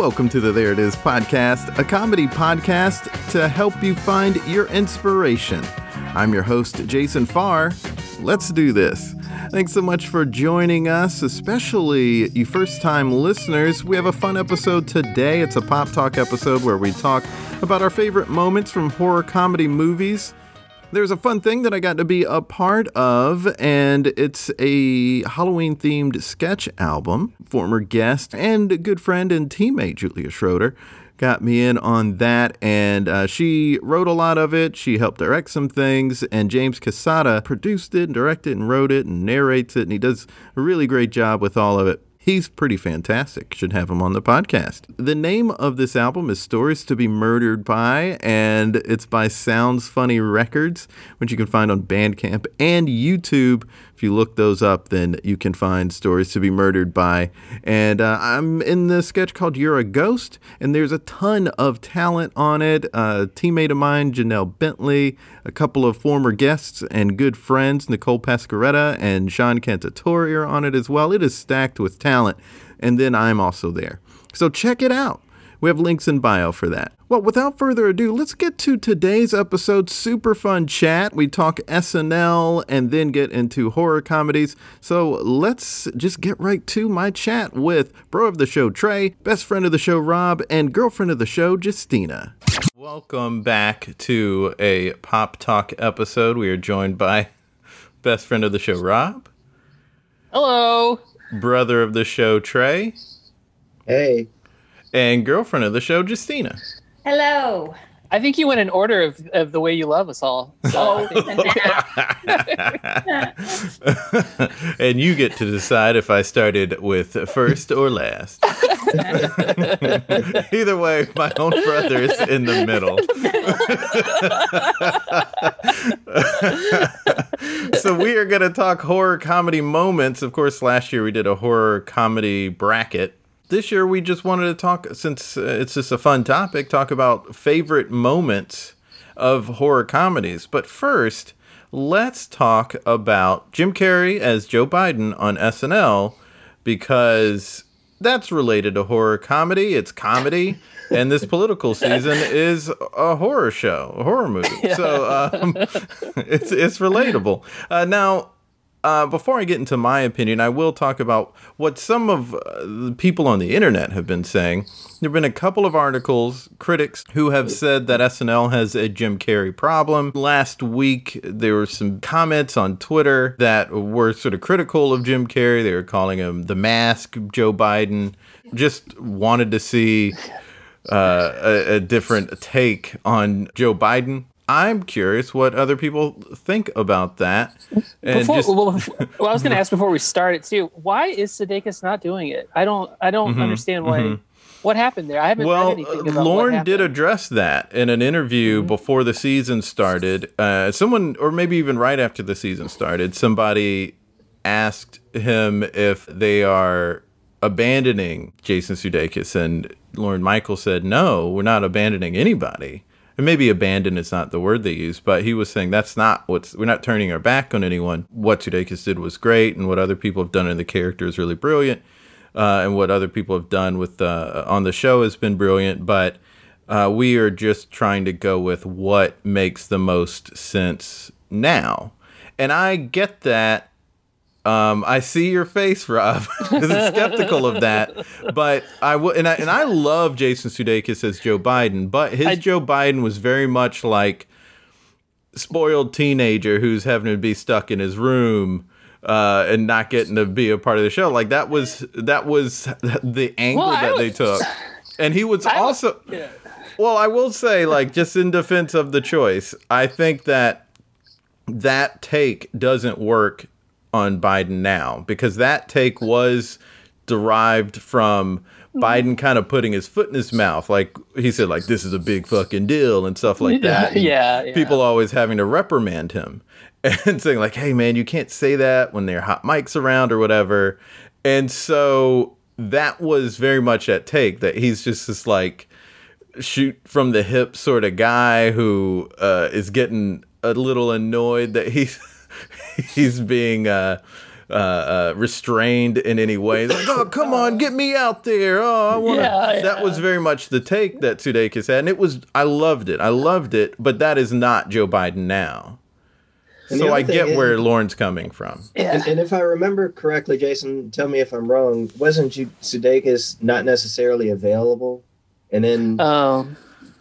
Welcome to the There It Is podcast, a comedy podcast to help you find your inspiration. I'm your host, Jason Farr. Let's do this. Thanks so much for joining us, especially you first time listeners. We have a fun episode today. It's a pop talk episode where we talk about our favorite moments from horror comedy movies. There's a fun thing that I got to be a part of, and it's a Halloween themed sketch album. Former guest and good friend and teammate Julia Schroeder got me in on that, and uh, she wrote a lot of it. She helped direct some things, and James Casada produced it, and directed, and wrote it, and narrates it, and he does a really great job with all of it. He's pretty fantastic. Should have him on the podcast. The name of this album is Stories to Be Murdered By, and it's by Sounds Funny Records, which you can find on Bandcamp and YouTube. If you look those up, then you can find Stories to Be Murdered By. And uh, I'm in the sketch called You're a Ghost, and there's a ton of talent on it. a teammate of mine, Janelle Bentley, a couple of former guests and good friends, Nicole Pascaretta and Sean Cantatori are on it as well. It is stacked with talent, and then I'm also there. So check it out. We have links in bio for that. Well, without further ado, let's get to today's episode. Super fun chat. We talk SNL and then get into horror comedies. So let's just get right to my chat with bro of the show, Trey, best friend of the show, Rob, and girlfriend of the show, Justina. Welcome back to a Pop Talk episode. We are joined by best friend of the show, Rob, Hello. brother of the show, Trey, Hey. and girlfriend of the show, Justina. Hello. I think you went in order of, of the way you love us all. So, oh. and you get to decide if I started with first or last. Either way, my own brother is in the middle. so we are going to talk horror comedy moments. Of course, last year we did a horror comedy bracket. This year we just wanted to talk, since uh, it's just a fun topic, talk about favorite moments of horror comedies. But first, let's talk about Jim Carrey as Joe Biden on SNL because that's related to horror comedy. It's comedy. And this political season is a horror show, a horror movie. So um, it's it's relatable. Uh, now, uh, before I get into my opinion, I will talk about what some of uh, the people on the internet have been saying. There have been a couple of articles, critics, who have said that SNL has a Jim Carrey problem. Last week, there were some comments on Twitter that were sort of critical of Jim Carrey. They were calling him the mask Joe Biden. Just wanted to see uh, a, a different take on Joe Biden. I'm curious what other people think about that. And before, just- well, well, I was going to ask before we started too. Why is Sudeikis not doing it? I don't. I don't understand why. What happened there? I haven't Mm-hmm, well, read anything about Lorne did address that in an interview before the season started. Uh, someone, or maybe even right after the season started, somebody asked him if they are abandoning Jason Sudeikis, and Lorne Michael said, "No, we're not abandoning anybody." And maybe abandon is not the word they use, but he was saying that's not what's. We're not turning our back on anyone. What Sudeikis did was great, and what other people have done in the character is really brilliant uh, and what other people have done with uh, on the show has been brilliant. But uh, we are just trying to go with what makes the most sense now, and I get that. Um, I see your face, Rob. skeptical of that, but I will, and I and I love Jason Sudeikis as Joe Biden, but his I- Joe Biden was very much like spoiled teenager who's having to be stuck in his room uh, and not getting to be a part of the show. Like that was that was the angle Well, that they took, and he was I was- also. Yeah. Well, I will say, like, just in defense of the choice, I think that that take doesn't work on Biden now because that take was derived from Biden kind of putting his foot in his mouth, like he said, like this is a big fucking deal and stuff like that. And yeah, yeah. People always having to reprimand him and saying like, "Hey, man, you can't say that when there are hot mics around or whatever." And so that was very much at take that he's just this like shoot from the hip sort of guy who uh, is getting a little annoyed that he's he's being uh, uh, uh, restrained in any way. He's like, oh, come on, get me out there. Oh, I want to. Yeah, That was very much the take that Sudeikis had, and it was. I loved it. I loved it, but that is not Joe Biden now. And So I get is- where Lorne's coming from. yeah. And, and if I remember correctly, Jason, tell me if I'm wrong. Wasn't Ju- Sudeikis not necessarily available? And then oh.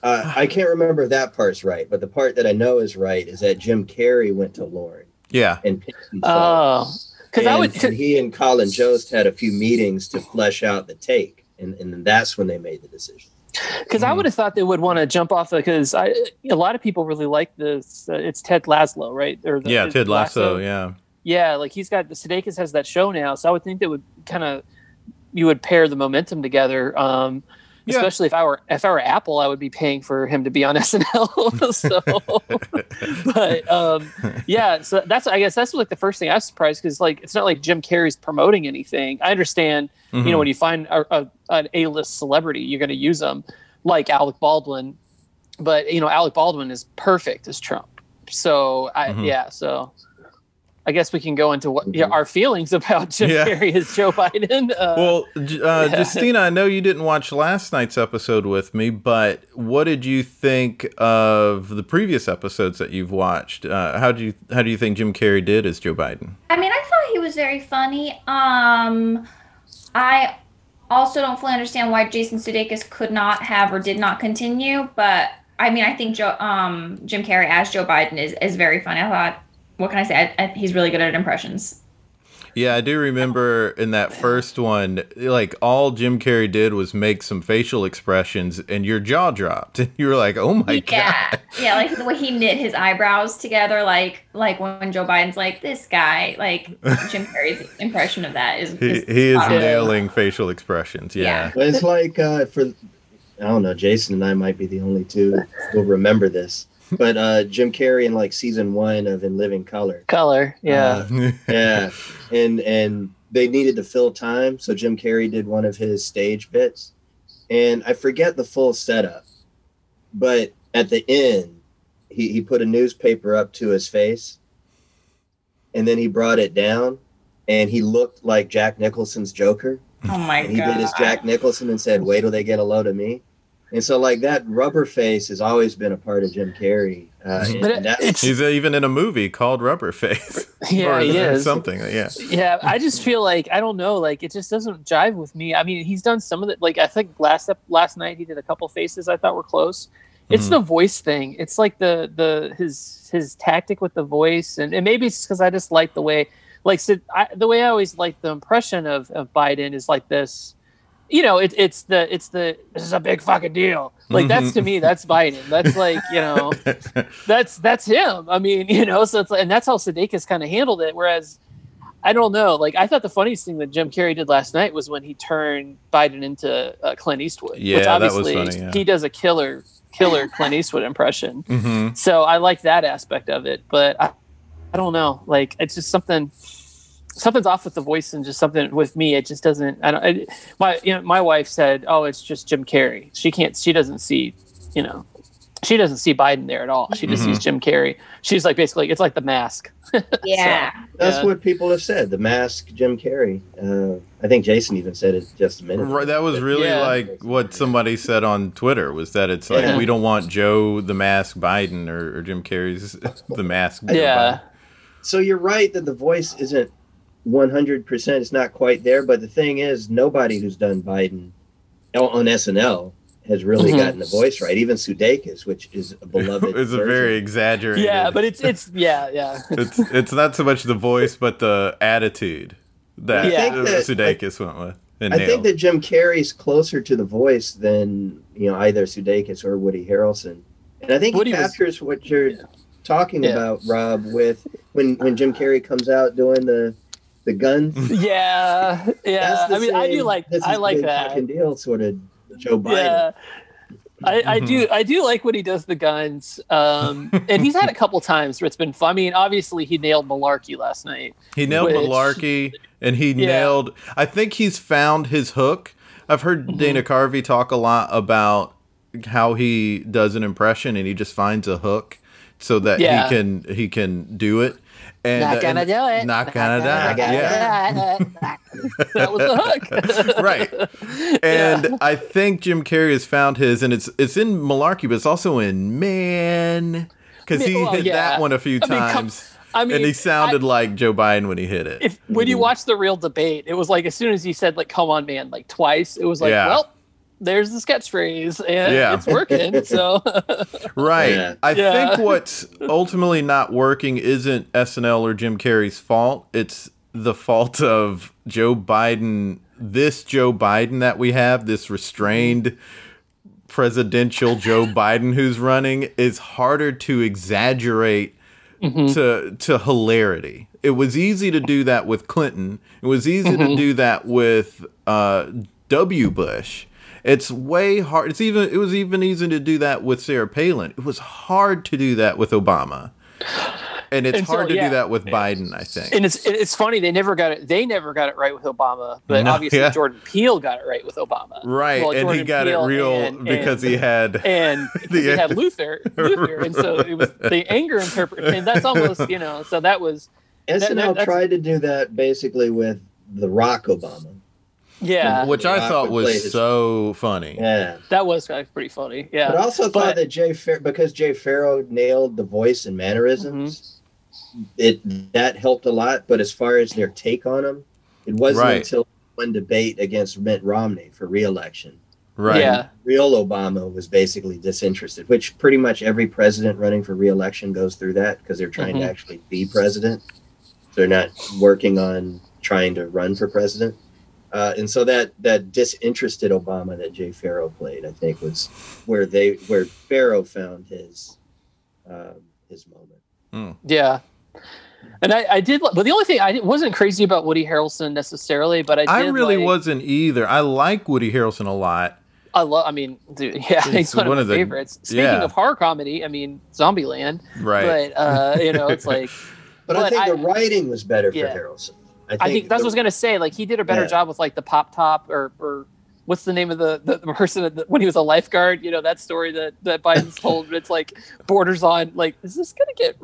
uh, I can't remember if that part's right, but the part that I know is right is that Jim Carrey went to Lorne Yeah. and oh, because I And- would. and he and Colin Jost had a few meetings to flesh out the take, and, and that's when they made the decision. Because I would have thought they would want to jump off because I a lot of people really like this. Uh, it's Ted Lasso, right? Or the, Yeah, Ted it Lasso. Yeah. Yeah, like he's got the Sudeikis has that show now, so I would think that would kind of you would pair the momentum together. Um, Yeah. Especially if I were if I were Apple, I would be paying for him to be on SNL. so, but um, yeah, so that's I guess that's like the first thing I was surprised because like it's not like Jim Carrey's promoting anything. I understand you know Mhm. when you find a, a, an A-list celebrity you're going to use them like Alec Baldwin but you know Alec Baldwin is perfect as Trump so I Mhm. yeah so I guess we can go into what yeah, Mhm. our feelings about Jim Yeah. Carrey as Joe Biden uh, Well, uh, yeah. Justina, I know you didn't watch last night's episode with me, but what did you think of the previous episodes that you've watched? Uh, how do you how do you think Jim Carrey did as Joe Biden? I mean, I thought he was very funny. Um, I also don't fully understand why Jason Sudeikis could not have or did not continue, but I mean, I think Joe, um, Jim Carrey as Joe Biden is is very funny. I thought, what can I say? I, I, he's really good at impressions. Yeah, I do remember in that first one, like all Jim Carrey did was make some facial expressions, and your jaw dropped, and you were like, "Oh my yeah, god!" yeah, like the way he knit his eyebrows together, like like when Joe Biden's like this guy, like Jim Carrey's impression of that is. He, is he is spot nailing facial expressions. Yeah. Yeah. But it's like uh, for I don't know, Jason and I might be the only two who'll remember this. But uh, Jim Carrey in like season one of In Living Color, color yeah Uh, yeah, and and they needed to fill time, so Jim Carrey did one of his stage bits, and I forget the full setup, but at the end, he he put a newspaper up to his face, and then he brought it down, and he looked like Jack Nicholson's Joker. Oh my And he god! did his Jack Nicholson and said, "Wait till they get a load of me." And so, like that rubber face has always been a part of Jim Carrey. Uh, But it- He's even in a movie called Rubber Face. Yeah, or, he is. something. Yeah. yeah i just feel like i don't know like it just doesn't jive with me i mean he's done some of the like i think last ep- last night he did a couple faces i thought were close it's Mhm. the voice thing it's like the the his his tactic with the voice and, and maybe it's because i just like the way like so I, the way i always like the impression of, of biden is like this you know it, it's the it's the this is a big fucking deal like that's to me that's biden that's like you know that's that's him. I mean, you know, so it's like, and that's how Sudeikis kind of handled it. Whereas, I don't know. Like, I thought the funniest thing that Jim Carrey did last night was when he turned Biden into uh, Clint Eastwood. Yeah, which that was obviously funny, yeah. he does a killer, killer Clint Eastwood impression. hmm So I like that aspect of it. But I, I don't know. Like, it's just something. Something's off with the voice and just something with me. It just doesn't. I don't. I, my you know my wife said, "Oh, it's just Jim Carrey." She can't. She doesn't see. You know, she doesn't see Biden there at all. She just Mhm. sees Jim Carrey. She's like basically, it's like the mask. yeah. that's yeah. what people have said. The mask, Jim Carrey. Uh, I think Jason even said it just a minute. Right, that was really Yeah. like what somebody said on Twitter was that it's like Yeah. we don't want Joe the Mask Biden or, or Jim Carrey's the Mask. Joe yeah, So you're right that the voice isn't 100. percent It's not quite there. But the thing is, nobody who's done Biden on SNL has really Mhm. gotten the voice right. Even Sudeikis, which is a beloved. Biden. it's a very exaggerated. yeah, but it's it's yeah yeah. it's it's not so much the voice but the attitude that I think that- Sudeikis went with. And I think that Jim Carrey's closer to the voice than you know either Sudeikis or Woody Harrelson, and I think Woody he was- captures what you're talking Yeah. about, Rob. With when when Jim Carrey comes out doing the the guns. Yeah, yeah. That's the I mean, I do like this I is like big that. fucking deal sort of Joe Biden. Yeah. I, I do Mm-hmm. I do like when he does the guns, um, and he's had a couple times where it's been fun. I mean, obviously he nailed Malarkey last night. He nailed Which- Malarkey, and he Yeah. nailed. I think he's found his hook. I've heard Mm-hmm. Dana Carvey talk a lot about how he does an impression, and he just finds a hook so that Yeah. he can he can do it. And, Not uh, gonna and- do it. Not gonna Not gonna Yeah. that was the hook. right. And I think Jim Carrey has found his, and it's it's in Malarkey, but it's also in Man, because he Well, hit yeah. that one a few I mean, come- times, I mean, and he sounded I- like Joe Biden when he hit it. if when you mm-hmm. watch the real debate, it was like as soon as he said like "come on, man" like twice, it was like, Yeah. well, there's the catchphrase, and Yeah. it's working. So Right. Yeah. I Yeah. think what's ultimately not working isn't SNL or Jim Carrey's fault. It's the fault of Joe Biden, this Joe Biden that we have, this restrained presidential Joe Biden who's running is harder to exaggerate to to hilarity. It was easy to do that with Clinton. It was easy to do that with uh, W. Bush. It's way hard. It's even. It was even easy to do that with Sarah Palin. It was hard to do that with Obama, and it's And so, hard to yeah. do that with Biden. I think. and it's it's funny they never got it they never got it right with Obama, but No, obviously yeah. Jordan Peele got it right with Obama. right, Well, and he got Peele it real and- because and- he had. and because he had Luther, Luther, and so it was the anger interpret, and that's almost you know. So that was SNL that- that's- tried to do that basically with the Rock Obama. Yeah, which I thought was so funny. Yeah. that was uh, pretty funny. Yeah, But I also But- thought that Jay Fer- because Jay Pharoah nailed the voice and mannerisms, Mm-hmm. it that helped a lot. But as far as their take on him, it wasn't Right. until one debate against Mitt Romney for reelection. Right. Yeah. Real Obama was basically disinterested, which pretty much every president running for reelection goes through that because they're trying Mhm. to actually be president. They're not working on trying to run for president. Uh, and so that that disinterested Obama that Jay Pharoah played, I think, was where they where Farrow found his um, his moment. yeah. And I, I did, but the only thing I wasn't crazy about Woody Harrelson necessarily, but I did I really like- wasn't either. I like Woody Harrelson a lot. I love. I mean, dude, yeah, It's he's one, one of of my the- favorites. Speaking yeah. of horror comedy, I mean, Zombieland, Right. but uh, you know, it's like But, I think I- the writing was better Yeah. for Harrelson. I think that's what I was gonna say. Like he did a better Yeah. job with like the pop top or or what's the name of the the, the person that, when he was a lifeguard. You know that story that that Biden's told. but It's like borders on like is this gonna get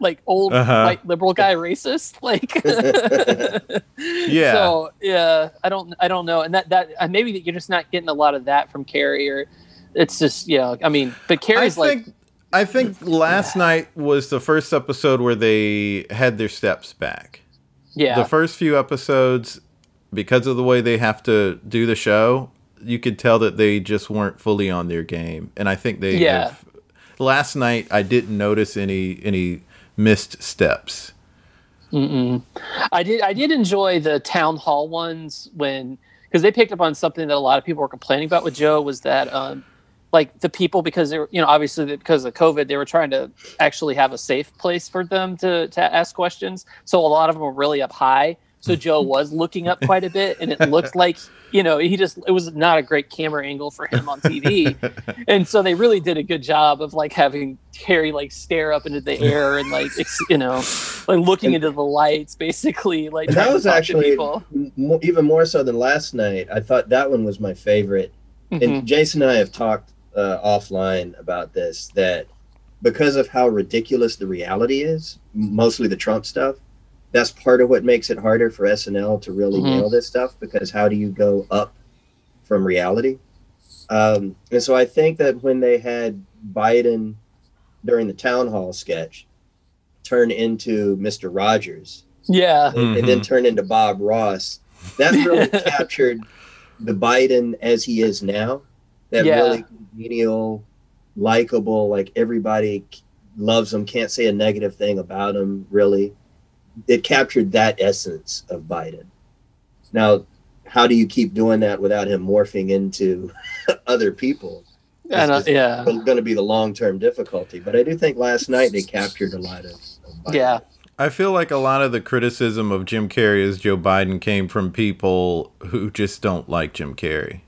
like old Uh-huh. white liberal guy racist? Like Yeah. So yeah, I don't I don't know, and that that uh, maybe you're just not getting a lot of that from Carrey or. It's just know, I mean, but I Carrey's like I think last night was the first episode where they had their steps back. Yeah, The first few episodes, because of the way they have to do the show, you could tell that they just weren't fully on their game. And I think they Yeah. have last night I didn't notice any any missed steps. Mm-mm. I did. I did enjoy the town hall ones when because they picked up on something that a lot of people were complaining about with Joe was that um, like the people because they were you know obviously because of COVID they were trying to actually have a safe place for them to to ask questions. So a lot of them were really up high. So Joe was looking up quite a bit, and it looked like you know he just it was not a great camera angle for him on TV, and so they really did a good job of like having Harry like stare up into the air and like you know like looking into the lights, basically like that was actually people. m- even more so than last night. I thought that one was my favorite. And mm-hmm. Jason and I have talked uh, offline about this that because of how ridiculous the reality is, mostly the Trump stuff, that's part of what makes it harder for SNL to really Mhm. nail this stuff. Because how do you go up from reality? Um, and so I think that when they had Biden during the town hall sketch turn into Mr. Rogers, Yeah, and, and then turn into Bob Ross. That really captured the Biden as he is now. That Yeah. really congenial, likable, like everybody loves him, can't say a negative thing about him, really. It captured that essence of Biden. Now, how do you keep doing that without him morphing into other people? I know, It's yeah, going to be the long term difficulty. But I do think last night they captured a lot of, of Biden. yeah. I feel like a lot of the criticism of Jim Carrey as Joe Biden came from people who just don't like Jim Carrey.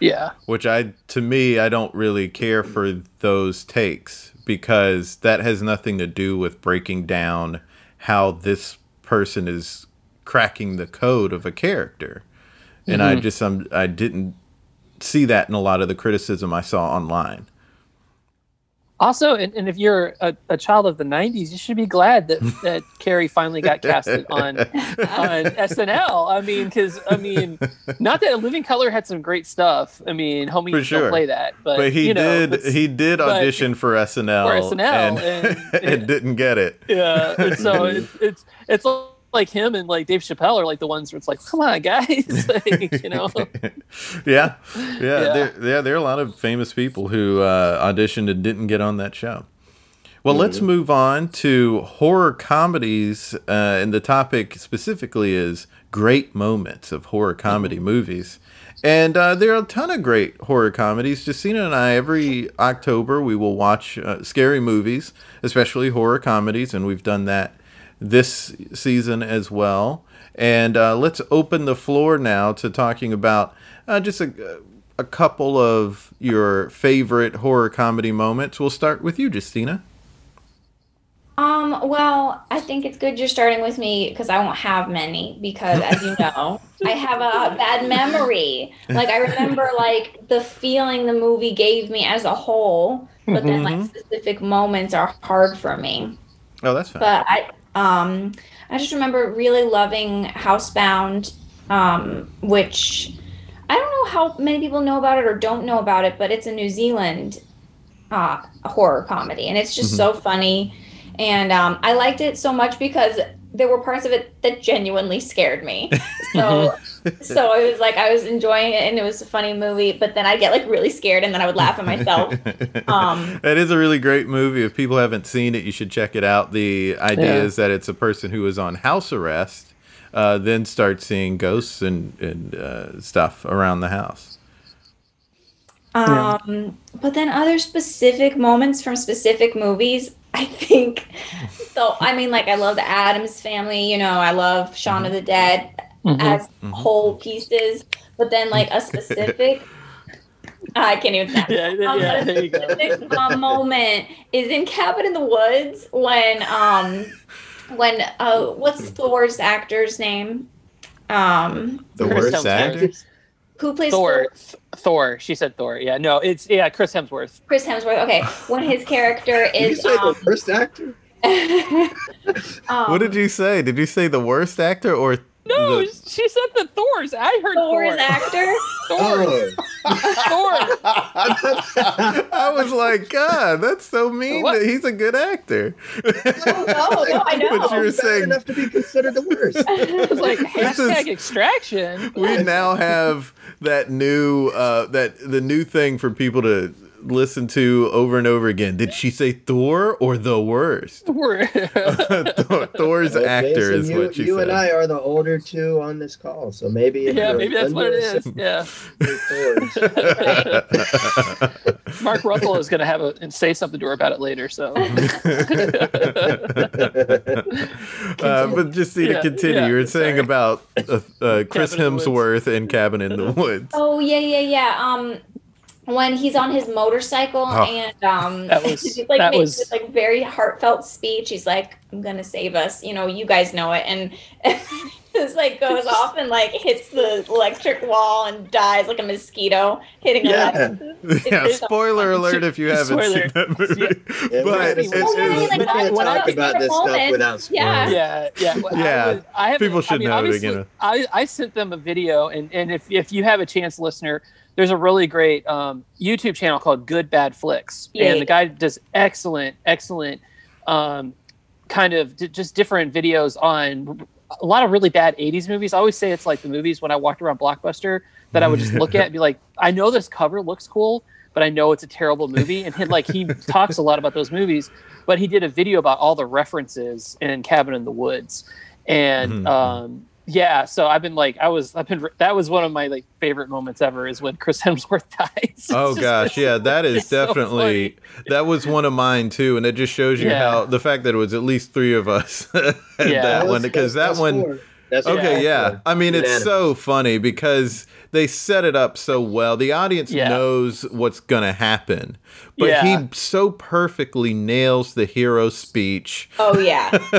Yeah. Which I, to me, I don't really care for those takes because that has nothing to do with breaking down how this person is cracking the code of a character. And I mm-hmm. just, I'm, I didn't see that in a lot of the criticism I saw online. Also, and, and if you're a, a child of the '90s, you should be glad that that Carrey finally got casted on on SNL. I mean, because I mean, not that Living Color had some great stuff. I mean, homie, For don't play that, but, But he you know, did, it's- he did but- audition for SNL, For SNL, and, and- and didn't get it. yeah. And so it's it's it's like him and like Dave Chappelle are like the ones where it's like, come on, guys, like, you know. yeah, yeah, Yeah. There, yeah, there are a lot of famous people who uh, auditioned and didn't get on that show. Well, let's move on to horror comedies, uh, and the topic specifically is great moments of horror comedy movies. And uh, there are a ton of great horror comedies. Justina and I, every October, we will watch uh, scary movies, especially horror comedies, and we've done that this season as well. And uh, let's open the floor now to talking about uh, just a, a couple of your favorite horror comedy moments. We'll start with you, Justina. Um, well, I think it's good you're starting with me because I won't have many because as you know, I have a bad memory. Like I remember like the feeling the movie gave me as a whole, but then like specific moments are hard for me. Oh, that's fine. But I um I just remember really loving Housebound, um, which I don't know how many people know about it or don't know about it, but it's a New Zealand uh, horror comedy, and it's just so funny. And um, I liked it so much because there were parts of it that genuinely scared me. So, so it was like I was enjoying it, and it was a funny movie. But then I'd get like really scared, and then I would laugh at myself. Um, that is a really great movie. If people haven't seen it, you should check it out. The idea Yeah. is that it's a person who is on house arrest, uh, then starts seeing ghosts and, and uh, stuff around the house. Yeah. Um, but then other specific moments from specific movies, I think. So I mean, like I love the Addams Family. You know, I love Shaun of the Dead Mhm. as whole pieces. But then like a specific, I can't even. Say. Yeah, yeah, Um, yeah, a there you go. uh, moment is in Cabin in the Woods when um when uh what's Thor's actor's name? Um, The worst Hemsworth. actor? Who plays Thor, Th- Thor. She said Thor. Yeah, no, it's yeah, Chris Hemsworth. Chris Hemsworth. Okay, when his character Did you is say um, the first actor? um, What did you say? Did you say the worst actor or No, the- she said the Thor's. I heard Thor's Thor. actor? Thor. Oh. Thor. I was like, God, that's so mean. What? That he's a good actor. no, no, I know. But you were Bad saying enough to be considered the worst. It's like This is- hashtag extraction. we now have that new uh, that the new thing for people to listen to over and over again. Did she say Thor or the worst? Thor, Thor's Well, actor Jason, is you, what she said. you said. and I are the older two on this call, so maybe yeah, maybe that's what it is. offended, Yeah. Mark Ruffalo is going to have a and say something to her about it later. So uh, but just see to continue, yeah, you were saying about uh, uh, Chris Cabin in. Hemsworth and Cabin in the Woods. Oh yeah, yeah, yeah. Um, when he's on his motorcycle Oh. and um, That was- he's like that makes was- this like very heartfelt speech. He's like, "I'm gonna save us." You know, you guys know it, and it's like goes off and like hits the electric wall and dies like a mosquito hitting a Yeah. light. yeah, it's- spoiler alert if you haven't Spoiler. seen that movie. Yeah, but we it, can't- Oh, it really? Like, we can't talk about this stuff moment, without spoiling. yeah. yeah, yeah, well, I Yeah, was- I, haven't- people should I mean, know to obviously, begin with. I, I sent them a video, and and if if you have a chance, listener, there's a really great um, YouTube channel called Good Bad Flicks, Yeah. and the guy does excellent, excellent, um, kind of d- just different videos on a lot of really bad 80s movies. I always say it's like the movies when I walked around Blockbuster that I would just look at and be like, I know this cover looks cool, but I know it's a terrible movie. And he, like he talks a lot about those movies, but he did a video about all the references in Cabin in the Woods. And Mhm. um, yeah, so I've been like, I was, I've been, that was one of my like favorite moments ever is when Chris Hemsworth dies. Oh just- gosh, yeah, that is it's so definitely that was one of mine too, and it just shows you Yeah. how the fact that it was at least three of us at Yeah. that one because that that's one. four. That's Okay, four. yeah. I mean, it's Unanimous. so funny because they set it up so well. The audience Yeah. knows what's going to happen, but Yeah. he so perfectly nails the hero speech. Oh yeah.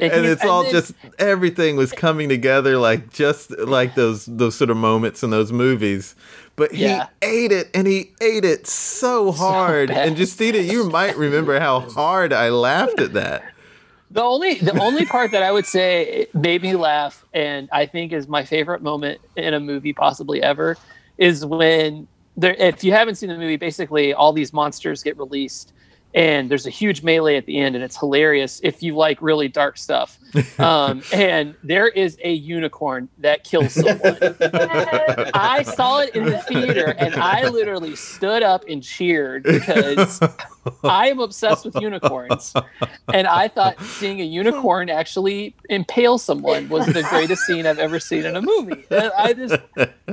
And and it's all then- just everything was coming together like just like those those sort of moments in those movies but he Yeah. ate it and he ate it so hard bad. and justina you might remember how hard i laughed at that The only the only part that I would say made me laugh and I think is my favorite moment in a movie possibly ever is when there if you haven't seen the movie basically all these monsters get released and there's a huge melee at the end and it's hilarious if you like really dark stuff um, and there is a unicorn that kills someone I saw it in the theater and I literally stood up and cheered because I am obsessed with unicorns. And I thought seeing a unicorn actually impale someone was the greatest scene I've ever seen in a movie. And I just,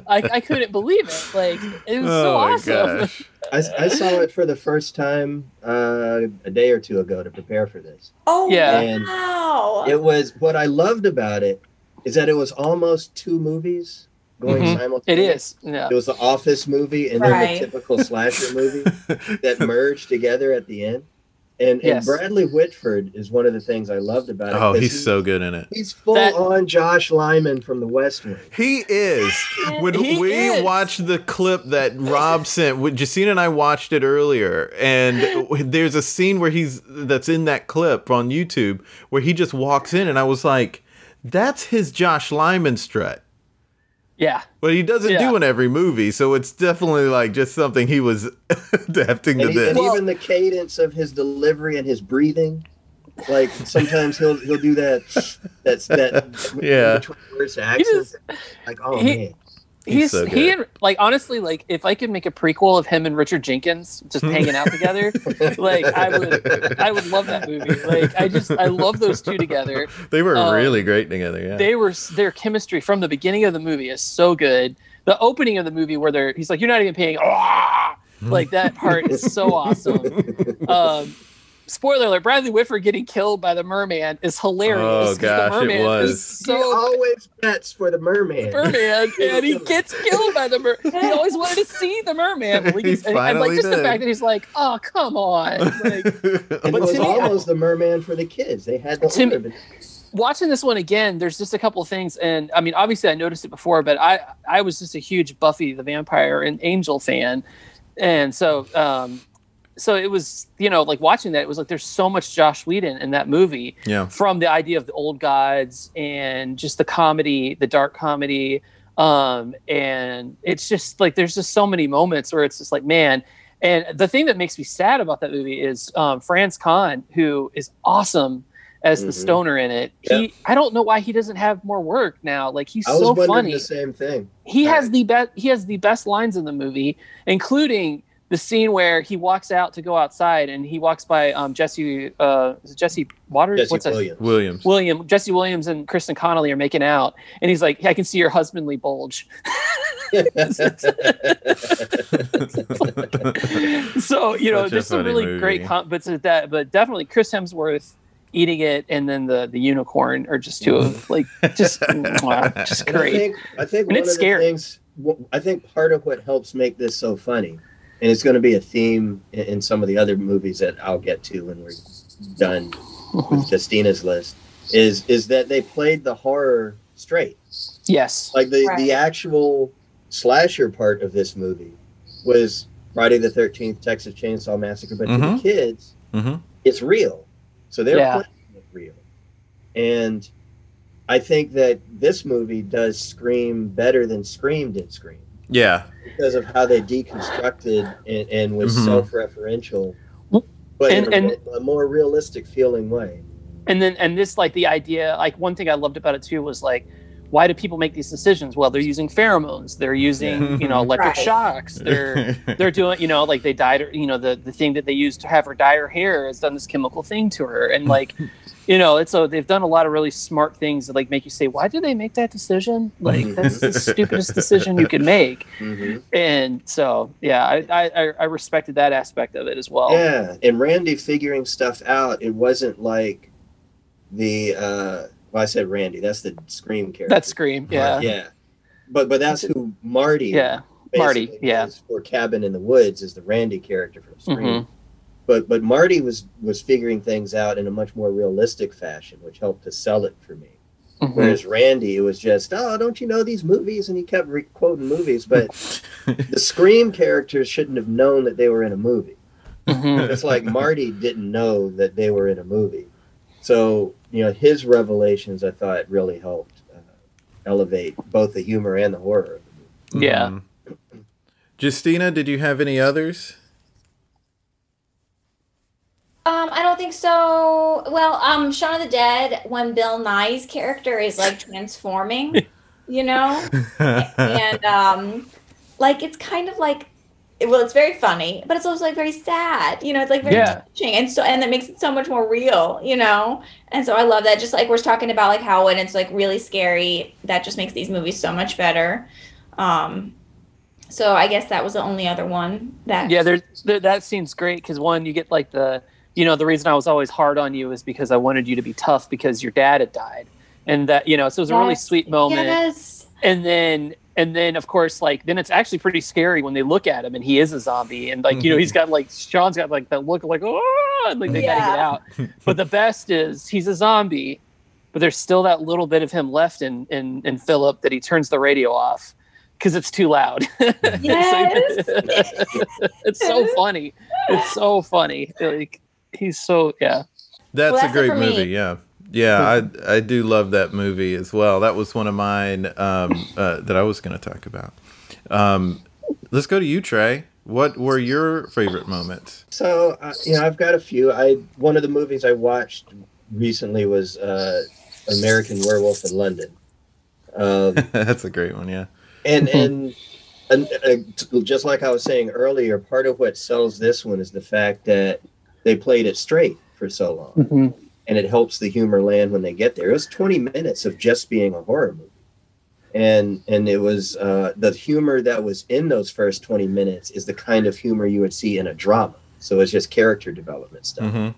I, I couldn't believe it. Like, it was so oh my awesome. I, I saw it for the first time uh, a day or two ago to prepare for this. Oh Yeah. And wow. It was what I loved about it is that it was almost two movies going Mhm. It simultaneous. is. Yeah. It was the Office movie and then the typical slasher movie that merged together at the end. And, Yes. and Bradley Whitford is one of the things I loved about it. oh 'cause he's he- so good in it He's full That- on Josh Lyman from The West Wing. he is when He we is. watched the clip that rob sent when Justina and i watched it earlier and there's a scene where he's that's in that clip on youtube where he just walks in and i was like that's his josh lyman strut Yeah. But he doesn't Yeah. do in every movie, so it's definitely like just something he was adapting to And, he, this. and even the cadence of his delivery and his breathing. Like sometimes he'll he'll do that that's that Yeah. between words accent. just- like oh he- man. He's He's, so he and like honestly like if I could make a prequel of him and Richard Jenkins just hanging out together like I would I would love that movie like I just I love those two together they were um, really great together. Yeah. they were their chemistry from the beginning of the movie is so good. The opening of the movie where they're he's like, "You're not even paying," like that part is so awesome. Um, spoiler alert: Bradley Whitford getting killed by the merman is hilarious. Oh, 'cause gosh, it the merman was. is he always bets for the merman. merman, and he gets killed by the mer. He always wanted to see the merman. Well, He gets- and, and, like finally just the fact that he's like, "Oh, come on!" Like, But it was to me, I- the merman for the kids. They had the To me- watching this one again, there's just a couple of things, and I mean, obviously, I noticed it before, but I I was just a huge Buffy the Vampire and Angel fan, and so um, so it was you know like watching that, it was like there's so much Joss Whedon in that movie yeah. from the idea of the old gods and just the comedy, the dark comedy, um, and it's just like there's just so many moments where it's just like man. And the thing that makes me sad about that movie is um, Fran Kranz, who is awesome as the Mhm. stoner in it. He, I don't know why he doesn't have more work now. Like he's I was so wondering funny. the same thing. He has the best. He has the best lines in the movie, including the scene where he walks out to go outside and he walks by um, Jesse. Uh, is Jesse Waters? Jesse What's that? Williams. Williams. William Jesse Williams and Kristen Connolly are making out, and he's like, "I can see your husbandly bulge." so you know, Such a there's some really movie. great com- but that, but definitely Chris Hemsworth eating it, and then the the unicorn are just two of like just mwah, just And I great. think I think And one it's of the scary. things. I think part of what helps make this so funny, and it's going to be a theme in, in some of the other movies that I'll get to when we're done with Justina's list, is is that they played the horror straight. Yes, Like the Right. the actual slasher part of this movie was Friday the Thirteenth, Texas Chainsaw Massacre, but to Mhm. the kids, Mhm. it's real. So they're Yeah. playing it real. And I think that this movie does Scream better than Scream did Scream Yeah. because of how they deconstructed and, and was Mhm. self-referential, but And- in a, and- a more realistic feeling way. and then and this like the idea like one thing i loved about it too was like why do people make these decisions? Well, they're using pheromones, they're using you know electric Right. shocks, they're they're doing you know like they dyed her you know the the thing that they used to have her dye her hair has done this chemical thing to her and like you know it's so they've done a lot of really smart things that like make you say why did they make that decision like that's the stupidest decision you could make Mhm. and so yeah I, I I- I respected that aspect of it as well Yeah, and Randy figuring stuff out. It wasn't like the uh well, I said Randy. That's the Scream character. that's scream yeah yeah, but but that's who Marty. yeah Marty, yeah. is for Cabin in the Woods is the Randy character from Scream. Mhm. But but Marty was was figuring things out in a much more realistic fashion, which helped to sell it for me. Mhm. Whereas Randy, it was just, oh, don't you know these movies? And he kept re- quoting movies, but the Scream characters shouldn't have known that they were in a movie. Mhm. It's like Marty didn't know that they were in a movie. So, you know, his revelations, I thought, really helped uh, elevate both the humor and the horror. of the movie. Yeah. Mhm. Justina, did you have any others? Um, I don't think so. Well, um, Shaun of the Dead, when Bill Nighy's character is like transforming, you know, and um, like it's kind of like, well, it's very funny, but it's also like very sad. You know, it's like very Yeah. touching, and so and that makes it so much more real. You know, and so I love that. Just like we're talking about, like how when it's like really scary, that just makes these movies so much better. Um, so I guess that was the only other one that. yeah there, there that scene's great because one you get like the you know the reason i was always hard on you is because i wanted you to be tough because your dad had died and that you know so it was a really sweet moment Yes. and then and then of course like then it's actually pretty scary when they look at him and he is a zombie. And like you know he's mm-hmm. got like sean's got like that look like oh like they gotta get out. But the best is he's a zombie but there's still that little bit of him left in in, in philip that he turns the radio off because it's too loud. Yes. it's so funny. It's so funny. Like he's so yeah. That's, Well, a that's it great for me. movie. Yeah, yeah, I I do love that movie as well. That was one of mine um, uh, that I was going to talk about. Um, let's go to you, Trey. What were your favorite moments? So, uh, you know, I've got a few. I One of the movies I watched recently was uh, American Werewolf in London. Um, That's a great one. Yeah. and and and uh, just like I was saying earlier, part of what sells this one is the fact that they played it straight for so long, and it helps the humor land when they get there. It was 20 minutes of just being a horror movie, and and it was uh, the humor that was in those first 20 minutes is the kind of humor you would see in a drama. So it's just character development stuff. hmm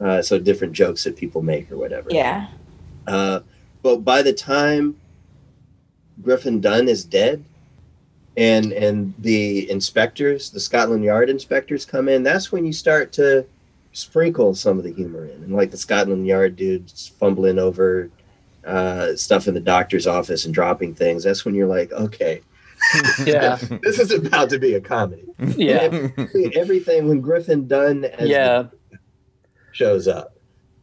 Uh, so different jokes that people make or whatever. Yeah. Uh, but by the time Griffin Dunne is dead, and and the inspectors, the Scotland Yard inspectors come in, that's when you start to sprinkle some of the humor in, and like the Scotland Yard dudes fumbling over uh, stuff in the doctor's office and dropping things. That's when you're like, okay, yeah this is about to be a comedy. yeah Everything- Everything when Griffin Dunne as yeah shows up.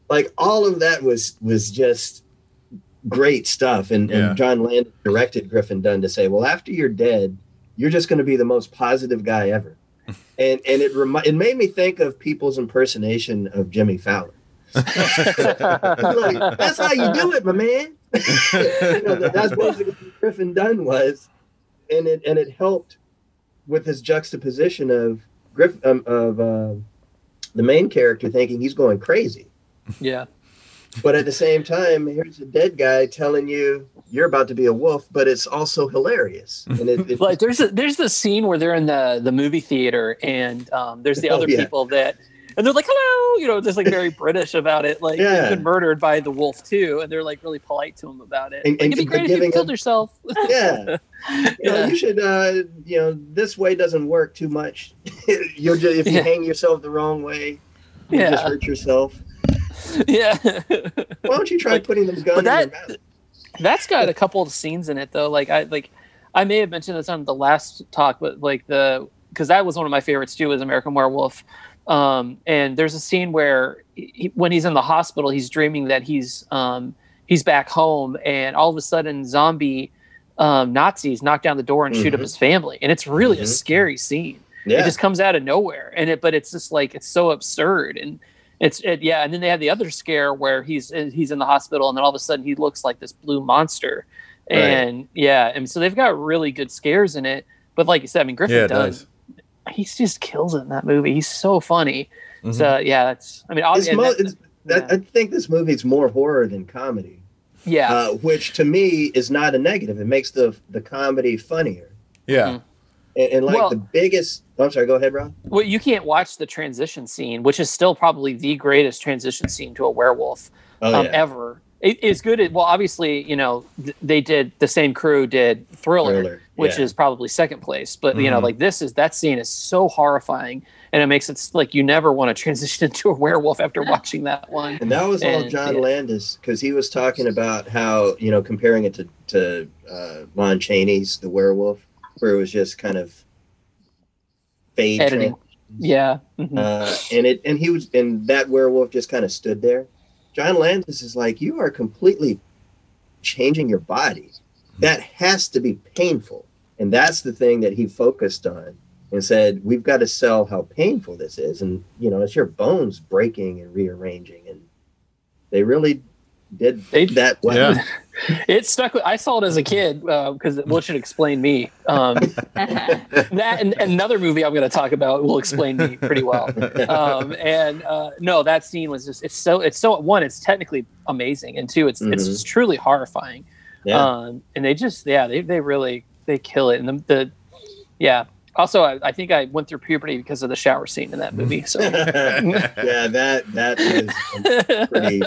Like all of that was was just great stuff. And, Yeah. and John Landis directed Griffin Dunne to say, "Well, after you're dead, you're just going to be the most positive guy ever." And and it remi- it made me think of people's impersonation of Jimmy Fallon. like, that's how you do it, my man. you know, that- that's what Griffin Dunne was, and it and it helped with his juxtaposition of Griff um, of uh, the main character thinking he's going crazy, yeah but at the same time, here's a dead guy telling you you're about to be a wolf, but it's also hilarious. And it, it like there's a there's the scene where they're in the the movie theater and um there's the Oh, other yeah. people that and they're like hello you know just like very british about it like Yeah. they've been murdered by the wolf too and they're like really polite to him about it And- like, and it'd be great if you killed him- yourself yeah. You, know, you should, uh, you know, this way doesn't work too much. You'll just, if you Yeah. hang yourself the wrong way, you just hurt yourself. yeah Why don't you try Like, putting them gun but in that- your mouth? that's got a couple of scenes in it though like i like i may have mentioned this on the last talk but like the because that was one of my favorites too was american werewolf um and there's a scene where he, when he's in the hospital he's dreaming that he's um he's back home and all of a sudden zombie um nazis knock down the door and shoot up Mhm. his family and it's really a Mhm. scary scene Yeah. it just comes out of nowhere and it but it's just like it's so absurd and it's it, yeah and then they have the other scare where he's he's in the hospital and then all of a sudden he looks like this blue monster Right. and yeah, and so they've got really good scares in it. But like you said, I mean Griffin Yeah, it Dunn, does. he just kills it in that movie. He's so funny. Mhm. So yeah, that's I mean, obviously, mo- that- it's- that- I think this movie's more horror than comedy, yeah, uh, which to me is not a negative. It makes the the comedy funnier. yeah. And, and like Well- the biggest, oh, I'm sorry, go ahead, Ron. well, you can't watch the transition scene, which is still probably the greatest transition scene to a werewolf Oh um, yeah, ever. It, it's good. At, well, obviously, you know, th- they did the same crew did Thriller, Thriller, which yeah. is probably second place. But you know, Mhm. like this is that scene is so horrifying, and it makes it like you never want to transition into a werewolf after watching that one. And that was all And, John yeah. Landis because he was talking about how you know comparing it to to uh, Lon Chaney's The Werewolf, where it was just kind of fade Editing. transitions. Yeah, mhm. uh, and it and he was and that werewolf just kind of stood there. John Landis is like, you are completely changing your body. That has to be painful, and that's the thing that he focused on and said, we've got to sell how painful this is, and you know, it's your bones breaking and rearranging, and they really did They- that well. Yeah. it stuck. With, I saw it as a kid because it well, it should explain me. Um, that and another movie I'm going to talk about will explain me pretty well. um, and uh, no, that scene was just it's so it's so one it's technically amazing and two it's it's Mhm. just truly horrifying. Yeah. Um, and they just yeah they they really they kill it and the, the yeah. Also, I, I think I went through puberty because of the shower scene in that movie. So yeah, that that is pretty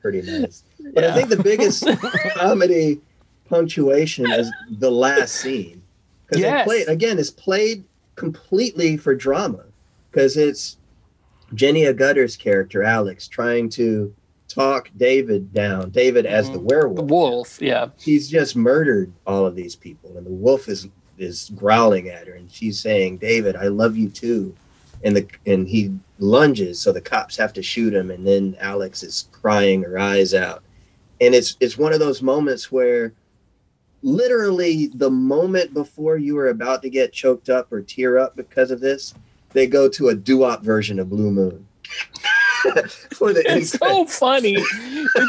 pretty nice. But I think the biggest comedy punctuation is the last scene because Yes. play again. It's played completely for drama because it's Jenny Agutter's character Alex trying to talk David down. David as the Mhm. werewolf. the wolf, yeah, He's just murdered all of these people, and the wolf is is growling at her, and she's saying, "David, I love you too." And the and he lunges, so the cops have to shoot him, and then Alex is crying her eyes out, and it's it's one of those moments where, literally, the moment before you are about to get choked up or tear up because of this, they go to a doo-wop version of Blue Moon. For the it's so funny.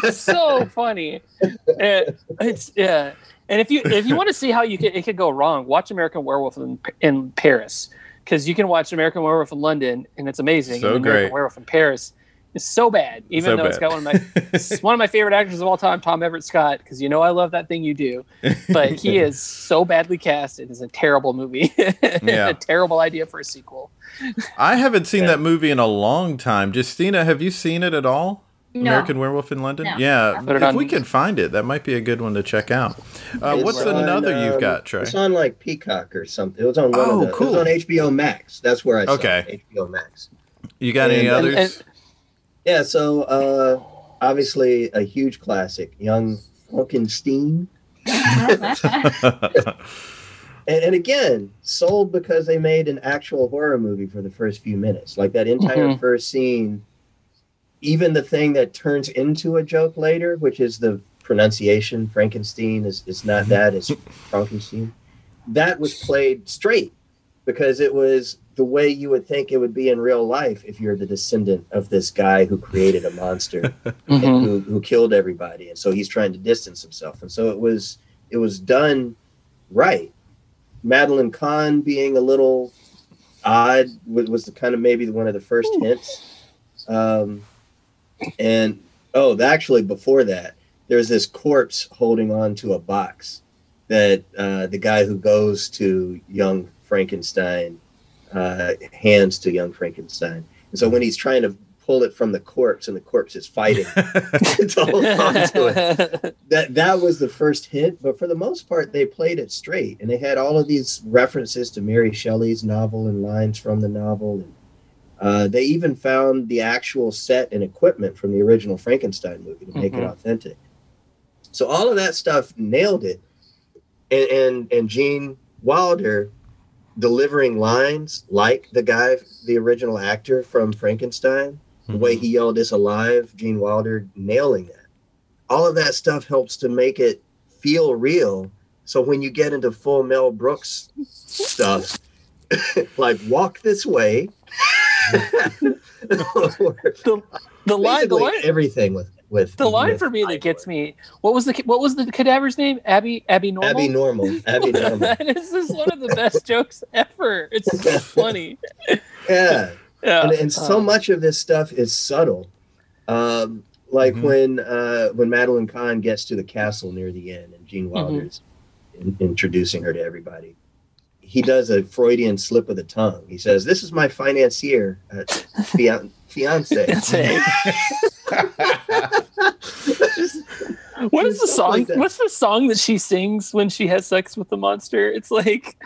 It's so funny. And it's yeah. And if you if you want to see how you could it could go wrong, watch American Werewolf in, in Paris because you can watch American Werewolf in London and it's amazing. So and American great. Werewolf in Paris is so bad, even So though it's got one of my one of my favorite actors of all time, Tom Everett Scott, because you know I love that thing you do. But he is so badly cast. It is a terrible movie. Yeah. a terrible idea for a sequel. I haven't seen Yeah. that movie in a long time. Justina, have you seen it at all? No. American Werewolf in London? No. Yeah. Put If on- we can find it, that might be a good one to check out. Uh, what's on, another you've um, got, Trey? It's on like Peacock or something. It was on one Oh, of the. cool. It was on HBO Max. That's where I saw Okay. it, HBO Max. You got any and- others? and- Yeah. So uh, obviously a huge classic, Young Frankenstein, and, and again sold because they made an actual horror movie for the first few minutes. Like that entire Mhm. first scene, even the thing that turns into a joke later, which is the pronunciation Frankenstein is is not that it's Frankenstein. That was played straight because it was the way you would think it would be in real life if you're the descendant of this guy who created a monster and Mhm. who, who killed everybody. And so he's trying to distance himself. And so it was it was done right. Madeline kahn being a little odd was, was the kind of maybe one of the first hints. Um, and oh actually before that there's this corpse holding on to a box that uh, the guy who goes to young frankenstein uh, hands to young frankenstein. And so when he's trying to pull it from the corpse and the corpse is fighting to hold on to it. That that was the first hint but for the most part they played it straight. And they had all of these references to mary shelley's novel and lines from the novel. And uh, they even found the actual set and equipment from the original frankenstein movie to make it Mhm. authentic. So all of that stuff nailed it. And and, and gene wilder delivering lines like the guy the original actor from frankenstein the way mm-hmm. he yelled "It's alive," Gene Wilder nailing that. All of that stuff helps to make it feel real. So when you get into full Mel Brooks stuff, like "Walk this way," or the line, the basically line, everything with with The line with for me that gets me. What was the what was the cadaver's name? Abby Abby Normal. Abby Normal. Abby Normal. that is just one of the best jokes ever. It's so funny. Yeah. Yeah. and, and so Um, much of this stuff is subtle. Um, like Mhm. when uh, when Madeline Kahn gets to the castle near the end, and Gene Wilder's in, introducing her to everybody. He does a Freudian slip of the tongue. He says, "This is my financier, uh, fian- fiance." That's. What is the Stuff like song? What's the song that she sings when she has sex with the monster? It's like,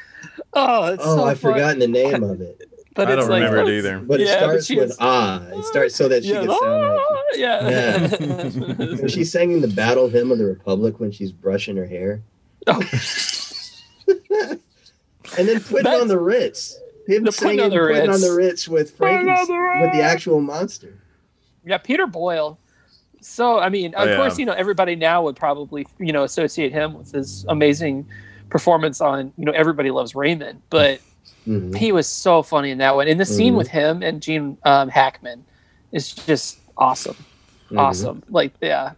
oh, it's oh, so I've fun. forgotten the name of it, But I it's don't like, remember it oh, either. but it Yeah, starts she with has- ah. It starts so that she Yeah, can sound like. ah, yeah. When she's singing the Battle Hymn of the Republic when she's brushing her hair, Oh, and then putting That's- on the Ritz. Him The putting on the putting on Ritz. the Ritz with Putting on Frankenstein, with the actual monster. yeah, Peter Boyle. So I mean, Oh, of yeah. course, you know everybody now would probably you know associate him with his amazing performance on you know Everybody Loves Raymond, but Mhm. he was so funny in that one. And the scene Mhm. with him and Gene um, Hackman is just awesome, Mhm. awesome. Like yeah,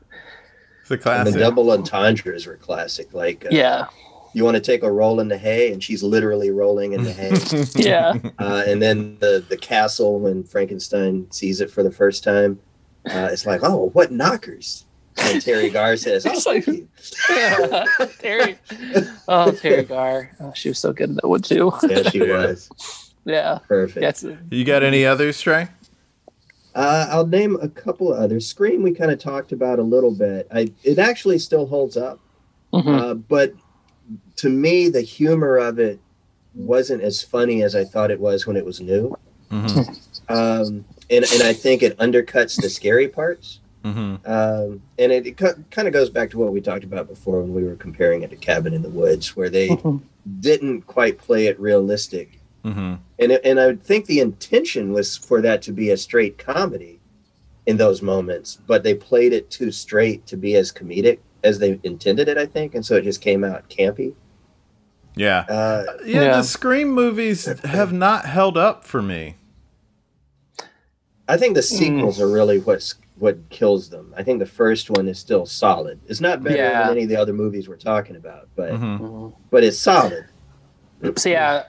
It's a And the double entendres were classic. Like, uh, yeah, you want to take a roll in the hay, and she's literally rolling in the hay. yeah. uh, and then the the castle when Frankenstein sees it for the first time, uh, it's like, oh, what knockers? And Teri Garr says, oh, It's like- thank you. Teri, oh Teri Garr, oh, she was so good in that one too. Yeah, she was yeah, perfect. that's you got any others, Trey? Uh, I'll name a couple of others. Scream, we kind of talked about a little bit. I it actually still holds up, mhm. uh, but to me, the humor of it wasn't as funny as I thought it was when it was new. Mm-hmm. Um, and and I think it undercuts the scary parts. Mm-hmm. Um, and it, it kind of goes back to what we talked about before when we were comparing it to Cabin in the Woods, where they Mhm. didn't quite play it realistic. Mm-hmm. And it, and I would think the intention was for that to be a straight comedy in those moments, but they played it too straight to be as comedic as they intended it. I think, and so it just came out campy. Yeah. Uh, yeah. Yeah. The Scream movies have not held up for me. I think the sequels are really what's what kills them. I think the first one is still solid. It's not better Yeah. than any of the other movies we're talking about, but Mhm. Mhm. but it's solid. So yeah,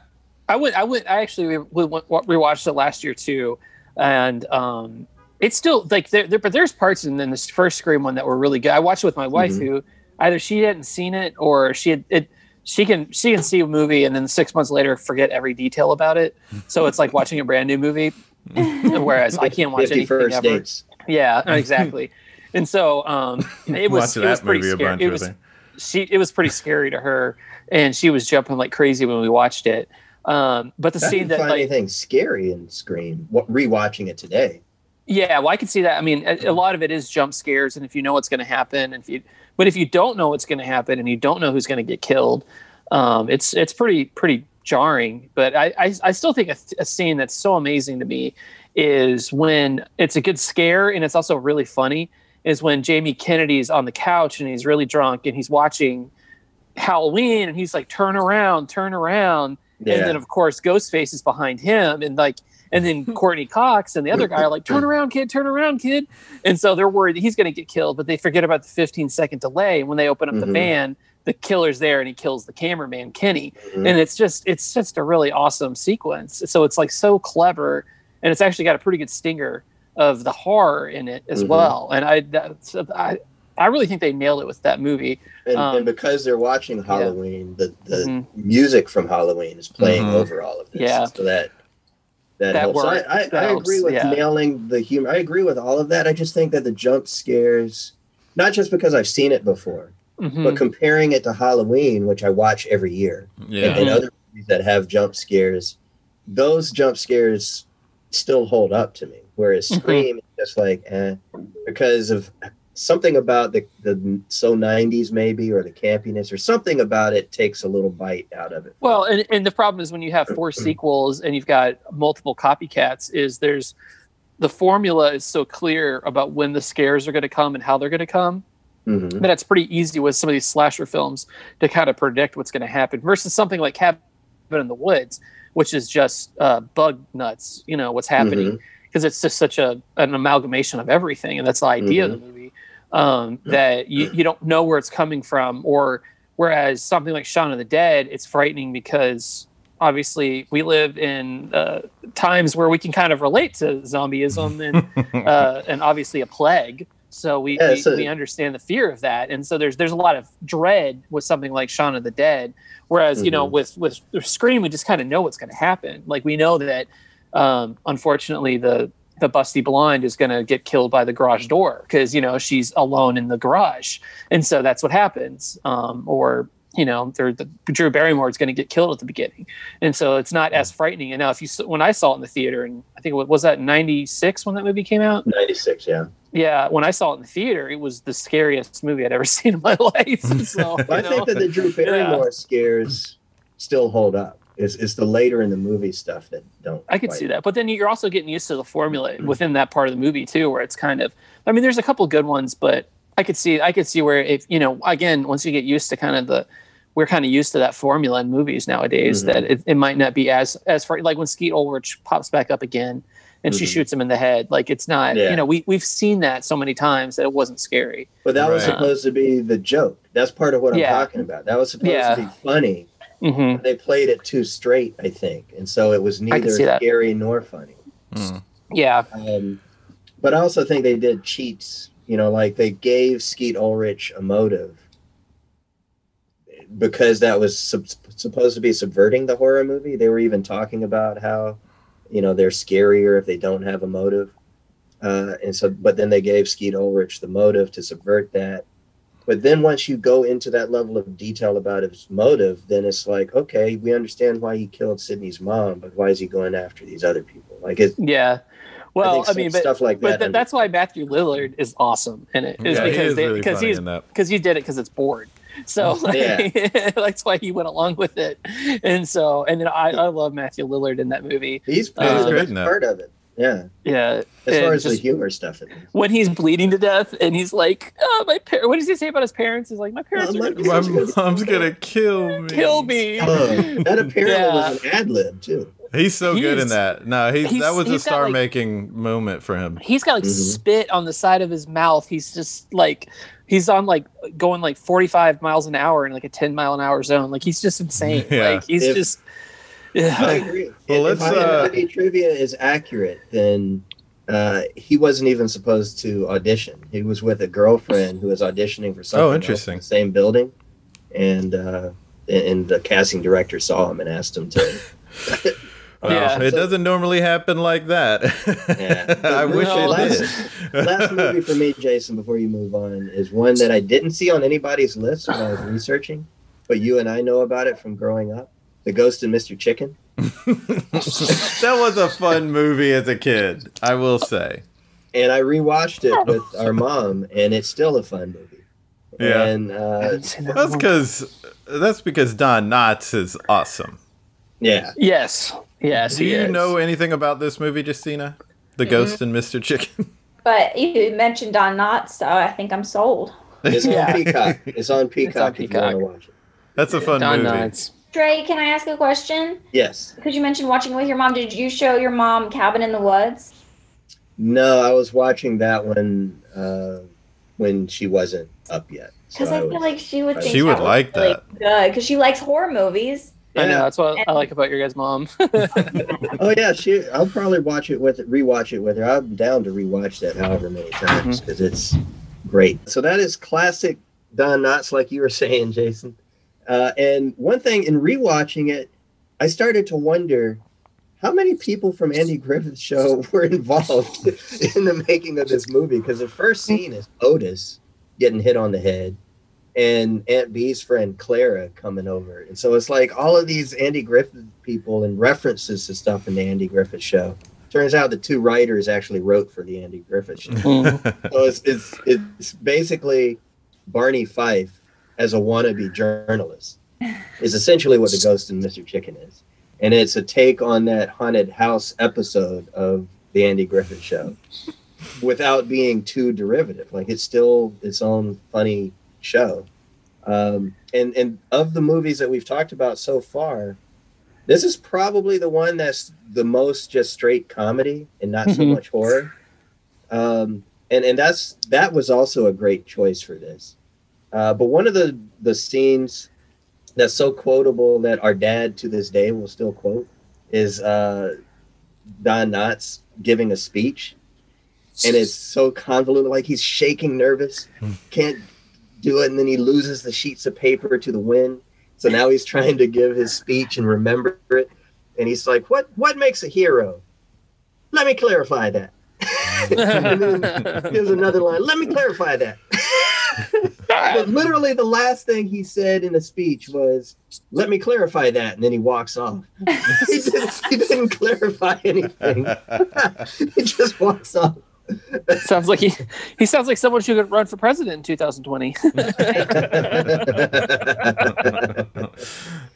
I would I would I actually re- re- rewatched it last year too, and um, it's still like there, there. But there's parts in, in this first Scream one that were really good. I watched it with my wife, Mhm. who either she hadn't seen it or she had it. She can she can see a movie and then six months later forget every detail about it. So it's like watching a brand new movie. Whereas I can't watch Fifty anything first ever. dates. Yeah, exactly. and so um, it was it was pretty scary. bunch It was she it was pretty scary to her and she was jumping like crazy when we watched it um but the I scene didn't that find like anything scary in Scream. What rewatching it today? yeah well i can see that i mean a, a lot of it is jump scares and if you know what's going to happen and if you but if you don't know what's going to happen and you don't know who's going to get killed um it's it's pretty pretty jarring but i i, I still think a, a scene that's so amazing to me is when it's a good scare and it's also really funny is when jamie kennedy's on the couch and he's really drunk and he's watching halloween and he's like turn around turn around Yeah. and then of course Ghostface is behind him, and like, and then Courteney Cox and the other guy are like, "Turn around, kid! Turn around, kid!" And so they're worried that he's going to get killed, but they forget about the 15 second delay. And when they open up the Mhm. van, the killer's there, and he kills the cameraman Kenny. Mhm. And it's just, it's just a really awesome sequence. So it's like so clever, and it's actually got a pretty good stinger of the horror in it as Mhm. well. And I, that's, I, I really think they nailed it with that movie. and, um, and because they're watching Halloween, the, the Mhm. music from Halloween is playing Mhm. over all of this. Yeah. So that that, That helps. So worked. I, I, That I helps, agree with yeah. nailing the humor. I agree with all of that. I just think that the jump scares, not just because I've seen it before, Mhm. but comparing it to Halloween, which I watch every year, Yeah. and, and other movies that have jump scares, those jump scares still hold up to me. Whereas Mhm. Scream is just like, eh, because of something about the, the so 90s maybe, or the campiness, or something about it takes a little bite out of it. Well, and, and the problem is when you have four sequels and you've got multiple copycats, is there's the formula is so clear about when the scares are going to come and how they're going to come Mhm. that it's pretty easy with some of these slasher films to kind of predict what's going to happen versus something like Cabin in the Woods, which is just uh, bug nuts, you know, what's happening because it's just such a an amalgamation of everything, and that's the idea of the movie. um, that you, you don't know where it's coming from or whereas something like Shaun of the Dead it's frightening because obviously we live in uh, times where we can kind of relate to zombieism and uh, and obviously a plague so we, Yeah, we, so- we understand the fear of that. And so there's there's a lot of dread with something like Shaun of the Dead. Whereas you know Mhm. with with Scream we just kind of know what's going to happen. Like we know that um, unfortunately the the busty blonde is going to get killed by the garage door because you know she's alone in the garage. And so that's what happens um, or you know they're, the drew barrymore is going to get killed at the beginning. And so it's not as frightening. And now if you when i saw it in the theater and i think it was, was that 96 when that movie came out? 96, yeah. Yeah when i saw it in the theater it was the scariest movie i'd ever seen in my life so But I know, think that the Drew Barrymore scares still hold up. It's, it's the later in the movie stuff that don't. I could quite. see that, but then you're also getting used to the formula within that part of the movie too, where it's kind of. I mean, there's a couple good ones, but I could see I could see where if you know again once you get used to kind of the we're kind of used to that formula in movies nowadays Mhm. that it, it might not be as as far like when Skeet Ulrich pops back up again and she Mhm. shoots him in the head like it's not Yeah. you know we we've seen that so many times that it wasn't scary. But that was supposed to be the joke. That's part of what I'm talking about. That was supposed Yeah. to be funny. hmm They played it too straight, I think, and so it was neither scary nor funny. Mm. Yeah, Um, but I also think they did cheats. You know, like they gave Skeet Ulrich a motive because that was sub- supposed to be subverting the horror movie. They were even talking about how, you know, they're scarier if they don't have a motive. Uh, and so, but then they gave Skeet Ulrich the motive to subvert that. But then once you go into that level of detail about his motive, then it's like, okay, we understand why he killed Sydney's mom, but why is he going after these other people? Like, it, yeah. Well, think I, mean, but stuff like but that. th- that's why Matthew Lillard is awesome in it. Is Yeah, he because is they, really because funny he's in that. because he did it because it's bored. So Yeah. that's why he went along with it. And so and then I, I love Matthew Lillard in that movie. He's Yeah, he's great in that. part of it. Yeah, Yeah, as far as the humor stuff. At when he's bleeding to death and he's like, "Oh, my parents." What does he say about his parents? He's like, "My parents Oh, are my gonna My He's mom's gonna kill me. kill me." Oh, that apparently Yeah. was an ad lib too. He's so good in that. No, he's, he's- that was a he's got, like- star-making moment for him. He's got like Mhm. spit on the side of his mouth. He's just like he's on like going like 45 miles an hour in like a 10 mile an hour zone. Like he's just insane. Yeah. Like he's If- just I yeah. agree. Well, if let's, uh, IMDb trivia is accurate, then uh, he wasn't even supposed to audition. He was with a girlfriend who was auditioning for something. else in interesting. the same building, and uh, and the casting director saw him and asked him to. Wow. Yeah. It doesn't normally happen like that. Yeah. I wish No, it last- did. last movie for me, Jason, before you move on, is one that I didn't see on anybody's list when I was researching, but you and I know about it from growing up. The Ghost and Mr. Chicken. that was a fun movie as a kid, I will say. And I rewatched it with our mom, and it's still a fun movie. Yeah. And uh, that That's because that's because Don Knotts is awesome. yeah, Yes. Yes. Do he you is. know anything about this movie, Justina? The Ghost and Mr. Chicken. But you mentioned Don Knotts, so I think I'm sold. it's Yeah. on Peacock. It's on Peacock if you Peacock. want to watch it. That's a fun Don movie. Knotts. Trey, can I ask a question? Yes. Because you mentioned watching with your mom. Did you show your mom Cabin in the Woods? No, I was watching that one uh, when she wasn't up yet. So Because I, feel was- like she would think She would that was like really that. good because she likes horror movies. I know that's what I like about your guys' mom. Oh yeah, she. I'll probably watch it with rewatch it with her. I'm down to rewatch that however many Mm-hmm. times because it's great. So that is classic Don Knotts, like you were saying, Jason. Uh, and one thing in rewatching it, I started to wonder how many people from Andy Griffith's show were involved in the making of this movie. Because the first scene is Otis getting hit on the head. And Aunt Bee's friend Clara coming over. And so it's like all of these Andy Griffith people and references to stuff in the Andy Griffith show. Turns out the two writers actually wrote for the Andy Griffith show. Mm. so it's, it's, it's basically Barney Fife as a wannabe journalist, is essentially what the Ghost and Mr. Chicken is. And it's a take on that haunted house episode of the Andy Griffith show without being too derivative. Like it's still its own funny show. Um, and and of the movies that we've talked about so far, this is probably the one that's the most just straight comedy and not so much horror. Um, and and that's that was also a great choice for this. Uh, but one of the the scenes that's so quotable that our dad to this day will still quote is uh, Don Knotts giving a speech, and it's so convoluted, like he's shaking, nervous, can't do it, and then he loses the sheets of paper to the wind. So now he's trying to give his speech and remember it, and he's like, "What what makes a hero? Let me clarify that." and then here's another line. Let me clarify that. but literally, the last thing he said in the speech was, "Let me clarify that," and then he walks off. he, didn't, he didn't clarify anything. he just walks off. Sounds like he he sounds like someone who could run for president in 2020.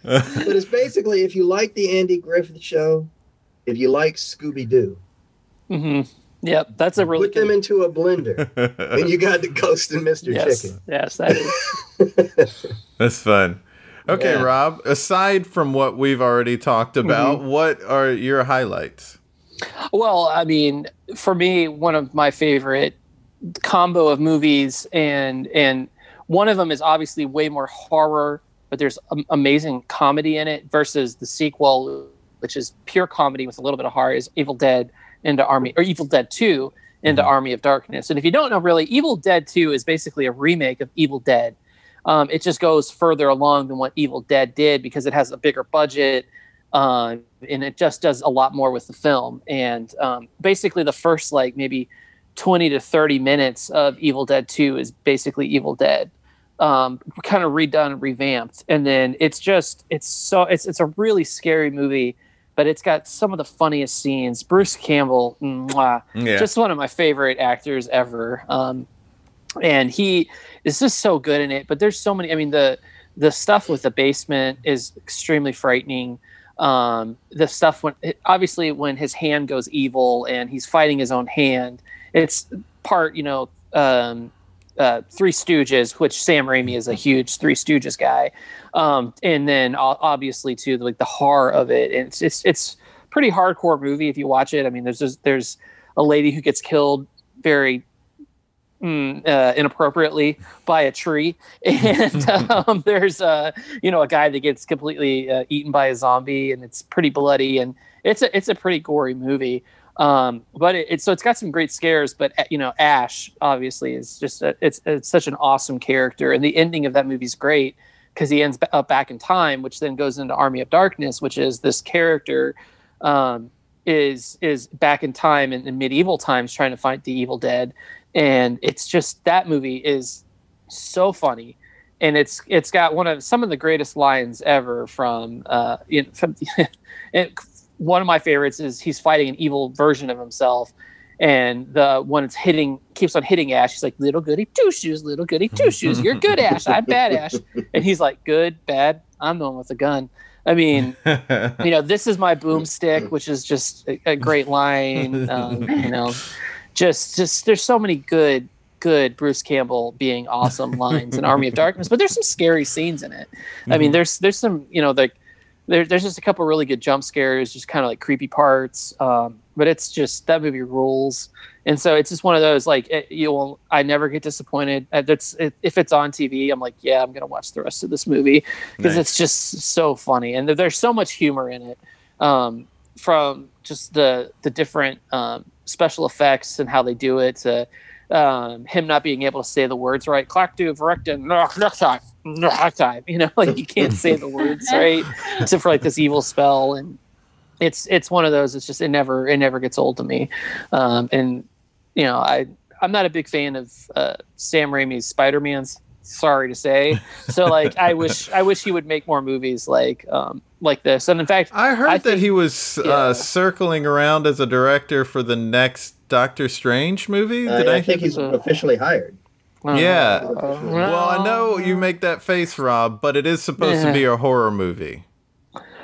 but it's basically if you like the Andy Griffith show, if you like Scooby Doo, hmm Yep, that's a really put them good. into a blender, and you got the Ghost and Mr. yes, Chicken. yes, that is. That's fun. Okay, Yeah. Rob, aside from what we've already talked about, Mm-hmm. what are your highlights? Well, I mean, for me, one of my favorite combo of movies, and and one of them is obviously way more horror, but there's am- amazing comedy in it. Versus the sequel, which is pure comedy with a little bit of horror, is Evil Dead into Army or Evil Dead Two into Army of Darkness. And if you don't know, really, Evil Dead Two is basically a remake of Evil Dead. Um, it just goes further along than what Evil Dead did because it has a bigger budget uh, and it just does a lot more with the film. And um, basically, the first like maybe 20 to 30 minutes of Evil Dead 2 is basically Evil Dead, um, kind of redone, revamped, and then it's just it's so it's it's a really scary movie. But it's got some of the funniest scenes. Bruce Campbell, mwah, Yeah. just one of my favorite actors ever. Um, and he is just so good in it. But there's so many. I mean, the the stuff with the basement is extremely frightening. Um, the stuff when obviously when his hand goes evil and he's fighting his own hand, it's part you know um, uh, Three Stooges, which Sam Raimi is a huge Three Stooges guy, um, and then obviously too like the horror of it. And it's it's it's pretty hardcore movie if you watch it. I mean, there's just, there's a lady who gets killed very mm, uh, inappropriately by a tree, and um, there's a you know a guy that gets completely uh, eaten by a zombie, and it's pretty bloody, and it's a it's a pretty gory movie. Um, but it, it's so it's got some great scares, but uh, you know Ash obviously is just a, it's it's such an awesome character, and the ending of that movie is great because he ends up back in time, which then goes into Army of Darkness, which is this character um, is is back in time in, in medieval times trying to fight the evil dead, and it's just that movie is so funny, and it's it's got one of some of the greatest lines ever from uh, you know, from it, one of my favorites is he's fighting an evil version of himself. And the one it's hitting keeps on hitting Ash. He's like, "Little goody two shoes, little goody two shoes. You're good, Ash. I'm bad, Ash." And he's like, "Good, bad. I'm the one with the gun." I mean, you know, this is my boomstick, which is just a, a great line. Um, you know, just just there's so many good good Bruce Campbell being awesome lines in Army of Darkness, but there's some scary scenes in it. I mean, there's there's some you know like there, there's just a couple really good jump scares, just kind of like creepy parts. Um, but it's just that movie rules, and so it's just one of those like it, you will. I never get disappointed. Uh, That's it, if it's on TV, I'm like, yeah, I'm gonna watch the rest of this movie because Nice. it's just so funny and there- there's so much humor in it. Um, from just the the different um, special effects and how they do it to um, him not being able to say the words right. Clark do time. You know, like you can't say the words right, except for like this evil spell. And it's it's one of those. It's just it never it never gets old to me. Um, and you know, I I'm not a big fan of uh, Sam Raimi's Spider Man's. Sorry to say. So like, I wish I wish he would make more movies like um, like this. And in fact, I heard I that think- he was yeah. uh, circling around as a director for the next Doctor Strange movie. Uh, Did I I, think hear- he's officially hired. uh, Yeah. uh, Well, I know you make that face, Rob, but it is supposed to be a horror movie.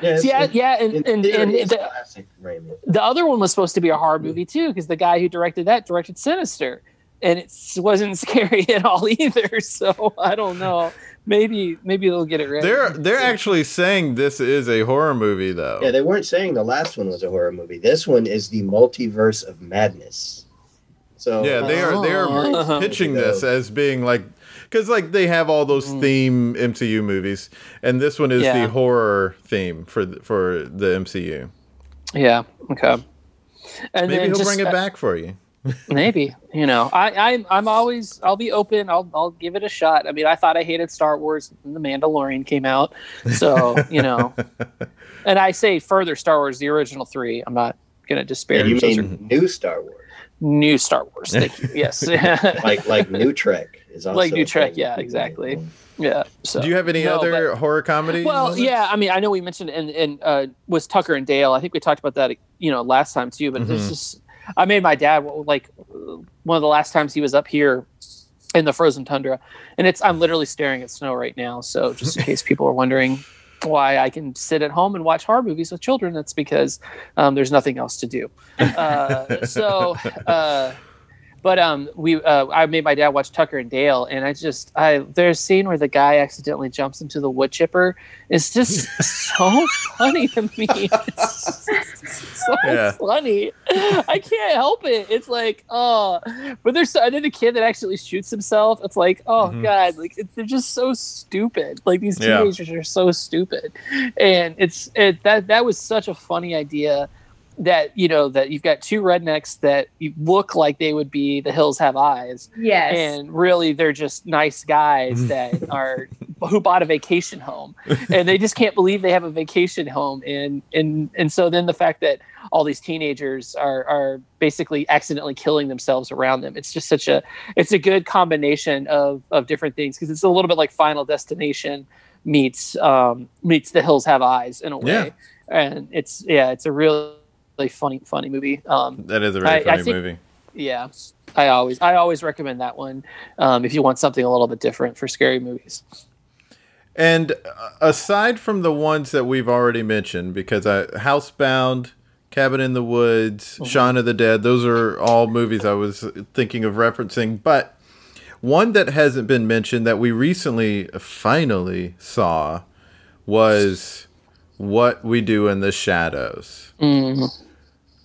Yeah, it's- Yeah, it- yeah, and in and, theory, and the, classic the other one was supposed to be a horror movie too, because the guy who directed that directed Sinister, and it wasn't scary at all either. So I don't know. Maybe maybe they'll get it right. They're they're actually saying this is a horror movie, though. Yeah, they weren't saying the last one was a horror movie. This one is the multiverse of madness. So Yeah, they are they are Oh. pitching this as being like because like they have all those theme MCU movies, and this one is Yeah. the horror theme for the, for the MCU. Yeah. Okay. And Maybe then he'll just, bring it uh, back for you. Maybe you know, I, I'm I'm always I'll be open. I'll I'll give it a shot. I mean, I thought I hated Star Wars when The Mandalorian came out, so you know. And I say further, Star Wars, the original three. I'm not gonna disparage. you Those mean are new Star Wars, new Star Wars. Thank you. Yes. like like New Trek is also Like New a Trek, yeah, exactly. yeah. So. Do you have any No, other but- horror comedy? Well, moments? yeah. I mean, I know we mentioned and and uh, was Tucker and Dale. I think we talked about that, you know, last time too. But Mhm. it's just, I made my dad like one of the last times he was up here in the frozen tundra, and it's I'm literally staring at snow right now. So just in case people are wondering why I can sit at home and watch horror movies with children, that's because um, there's nothing else to do. Uh, so. Uh, but um, we uh, I made my dad watch Tucker and Dale, and I just I there's a scene where the guy accidentally jumps into the wood chipper. It's just so funny to me. It's so Yeah. funny. I can't help it. It's like oh, but there's and then the kid that actually shoots himself. It's like oh Mhm. god, like it, they're just so stupid. Like these Yeah. teenagers are so stupid, and it's it that that was such a funny idea that you know that you've got two rednecks that look like they would be the hills have eyes. Yes. and really they're just nice guys that are who bought a vacation home. And they just can't believe they have a vacation home. And and and so then the fact that all these teenagers are are basically accidentally killing themselves around them it's just such a it's a good combination of of different things because it's a little bit like final destination meets um meets the hills have eyes in a way. Yeah. and it's yeah it's a really funny funny movie um that is a really I- I funny think- movie. yeah i always i always recommend that one um, if you want something a little bit different for scary movies And uh, aside from the ones that we've already mentioned, because I, Housebound, Cabin in the Woods, Mm-hmm. Shaun of the Dead, those are all movies I was thinking of referencing. But one that hasn't been mentioned that we recently finally saw was What We Do in the Shadows.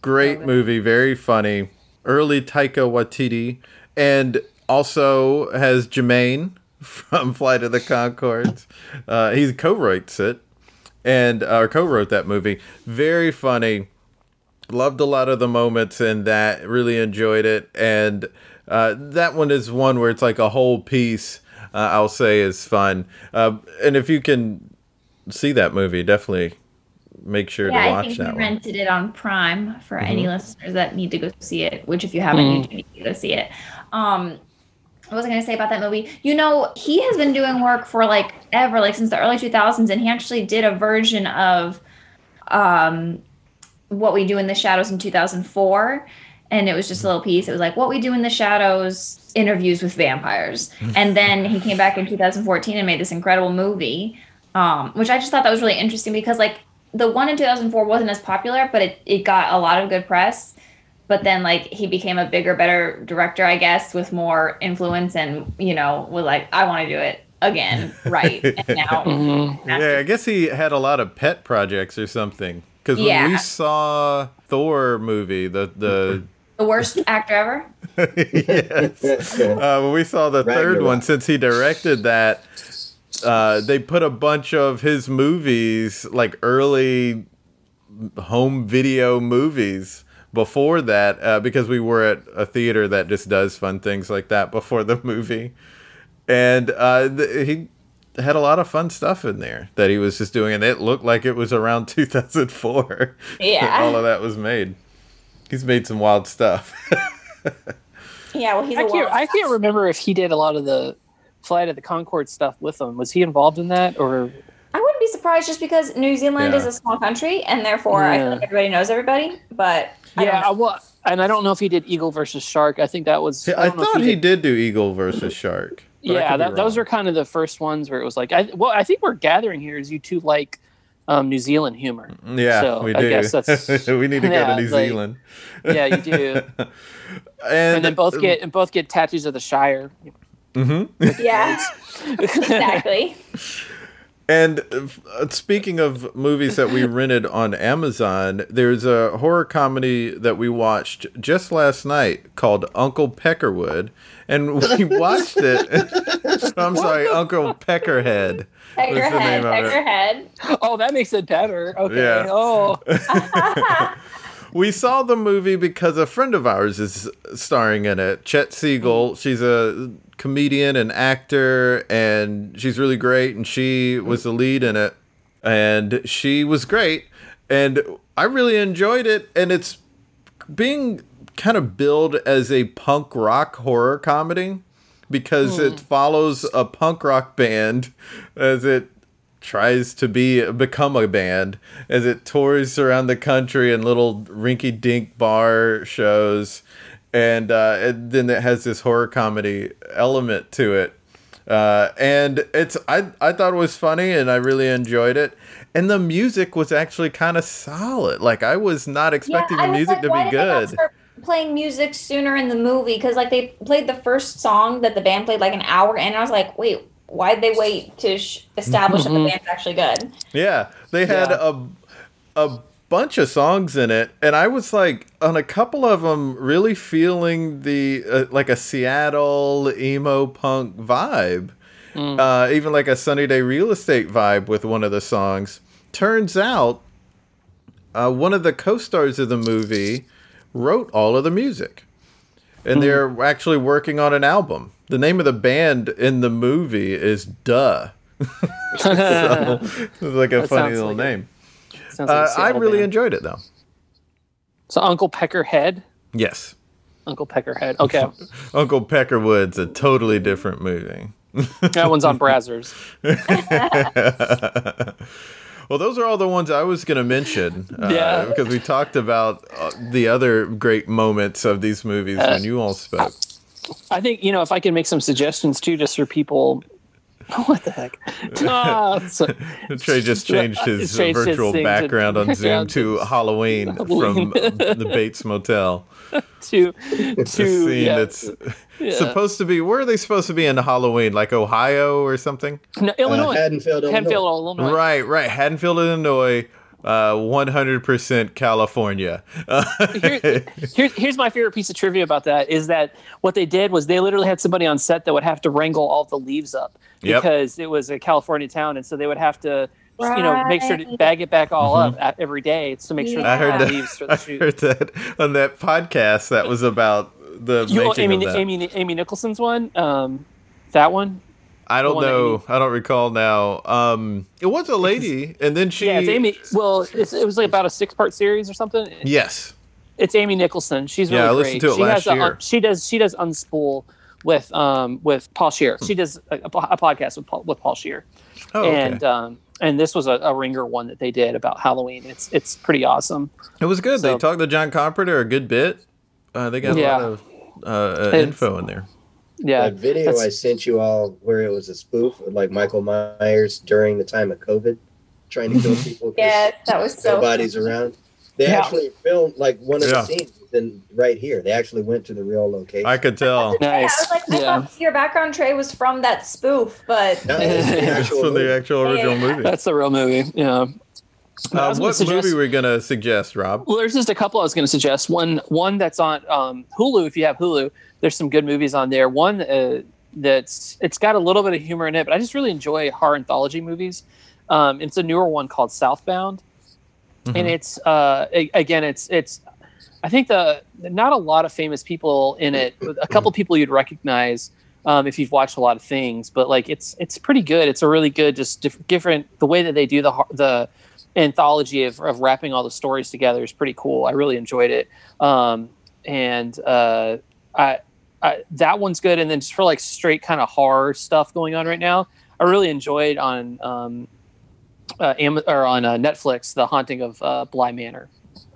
Great movie, very funny. Early Taika Waititi, and also has Jermaine from Flight of the Conchords. Uh, he co-writes it and uh, co-wrote that movie. Very funny. Loved a lot of the moments in that. Really enjoyed it, and uh, that one is one where it's like a whole piece. Uh, I'll say is fun. Uh, and if you can see that movie, definitely make sure yeah, to I watch think that we rented it on Prime for Mm-hmm. any listeners that need to go see it. Which, if you haven't, you do need to go see it. Um, what was I going to say about that movie? You know, he has been doing work for like ever, like since the early 2000s, and he actually did a version of um, What We Do in the Shadows in 2004. And it was just a little piece. It was like What We Do in the Shadows interviews with vampires. and then he came back in 2014 and made this incredible movie, um, which I just thought that was really interesting because, like, the one in 2004 wasn't as popular, but it, it got a lot of good press. But then like he became a bigger better director i guess with more influence and you know was like i want to do it again right? And now Mm-hmm. Yeah, I guess he had a lot of pet projects or something. Because when we saw Thor movie, the the the worst actor ever? Yes, uh, when we saw the third one, since he directed that, uh, they put a bunch of his movies, like early home video movies, before that, uh, because we were at a theater that just does fun things like that before the movie, and uh, th- he had a lot of fun stuff in there that he was just doing, and it looked like it was around 2004. Yeah. all of that was made. He's made some wild stuff. yeah well he's I a can't, world I can't remember if he did a lot of the flight of the Conchord stuff with them. Was he involved in that or? i wouldn't be surprised just because new zealand Yeah. is a small country and therefore i feel like everybody knows everybody but I don't Yeah, know. well, and I don't know if he did Eagle versus Shark. I think that was. I, don't know if thought he did do Eagle versus Shark. Yeah, that, those wrong. are kind of the first ones where it was like, I well, I think we're gathering here is you two like um, New Zealand humor. Yeah, So, we I do. guess that's- we need to go to New like- Zealand. Yeah, you do. and, and then both get and both get tattoos of the Shire. Mhm. yeah exactly And uh, speaking of movies that we rented on Amazon, there's a horror comedy that we watched just last night called Uncle Peckerwood, and we watched it. I'm sorry, Uncle Peckerhead. was the Peckerhead, name of it. Peckerhead. Oh, that makes it better. Okay. Yeah. Oh, We saw the movie because a friend of ours is starring in it, Chet Siegel. She's a comedian and actor, and she's really great. And she was the lead in it, and she was great. And I really enjoyed it. And it's being kind of billed as a punk rock horror comedy because it hmm. follows a punk rock band as it tries to be become a band as it tours around the country in little rinky dink bar shows and, uh, and then it has this horror comedy element to it. Uh, and it's I, I thought it was funny and I really enjoyed it. And the music was actually kind of solid. Like I was not expecting I the music like, to be did they not good. Playing music sooner in the movie? Because like they played the first song that the band played like an hour, in and I was like, wait, why'd they wait to sh- establish that the band's actually good? Yeah, they had Yeah. a a bunch of songs in it, and I was like on a couple of them really feeling the uh, like a Seattle emo punk vibe, uh, even like a Sunny Day Real Estate vibe with one of the songs. Turns out, uh, one of the co-stars of the movie wrote all of the music, and they're actually working on an album. The name of the band in the movie is Duh. so, it's like a That funny little like name. Sounds like Uh, I really band. enjoyed it though. So Uncle Peckerhead. Yes, Uncle Peckerhead. Okay, Uncle Peckerwood's a totally different movie. that one's on Brazzers. Well, those are all the ones I was going to mention. Uh, Yeah. Because we talked about uh, the other great moments of these movies Uh, when you all spoke. I think you know if I can make some suggestions too, just for people. What the heck? Ah, so- Trey just changed his Changed his virtual to- background on Zoom to to- Halloween from the Bates Motel. to The to scene yeah, that's yeah. supposed to be. Where are they supposed to be in Halloween? Like Ohio or something? no, Uh, Illinois, Haddonfield, Illinois. Haddonfield, Illinois. Right, right. Haddonfield, Illinois. Uh, 100% California. Here, here's here's my favorite piece of trivia about that is that what they did was they literally had somebody on set that would have to wrangle all the leaves up Yep. because it was a California town, and so they would have to. You know, make sure to bag it back all up a- every day to make sure Yeah. I heard the that. leaves for I shoot. heard that on that podcast that was about the You, making Amy, of that. Amy, Amy Nicholson's one, um, that one. I don't know. I don't recall now. Um, it was a lady, and then she. Yeah, it's Amy. Well, it's, it was like about a six-part series or something. Yes. It's Amy Nicholson. She's really Yeah, I great. to it she last has a, year. she does she does unspool with um with Paul Scheer. She does a, a podcast with Paul, with Paul Scheer. Oh, okay. and um and this was a, a ringer one that they did about Halloween. It's it's pretty awesome. it was good. they talked to John Carpenter a good bit. Uh, they got a lot of uh, uh, info in there. Yeah, that video that's- I sent you all where it was a spoof of like Michael Myers during the time of COVID, trying to kill people yeah, that was so. nobody's around. They Yeah. actually filmed like one of Yeah. the scenes in right here. They actually went to the real location. I could tell. Yeah, I nice. was like, I yeah, thought your background Trey was from that spoof, but No, it's the It's actual from the actual original Yeah. movie. that's the real movie. Yeah. Uh, gonna what suggest- movie were we gonna suggest, Rob? Well, there's just a couple I was going to suggest. One, one that's on um, Hulu. If you have Hulu, there's some good movies on there. One uh, that's it's got a little bit of humor in it, but I just really enjoy horror anthology movies. Um, it's a newer one called Southbound, and Mhm. it's uh, a- again, it's it's. I think the not a lot of famous people in it. A couple people you'd recognize um, if you've watched a lot of things, but like it's it's pretty good. It's a really good, just diff- different. The way that they do the the anthology of, of wrapping all the stories together is pretty cool. I really enjoyed it. Um, and uh, I, I, that one's good. And then just for like straight kind of horror stuff going on right now, I really enjoyed on um, uh, Am- or on uh, Netflix, The Haunting of uh, Bly Manor.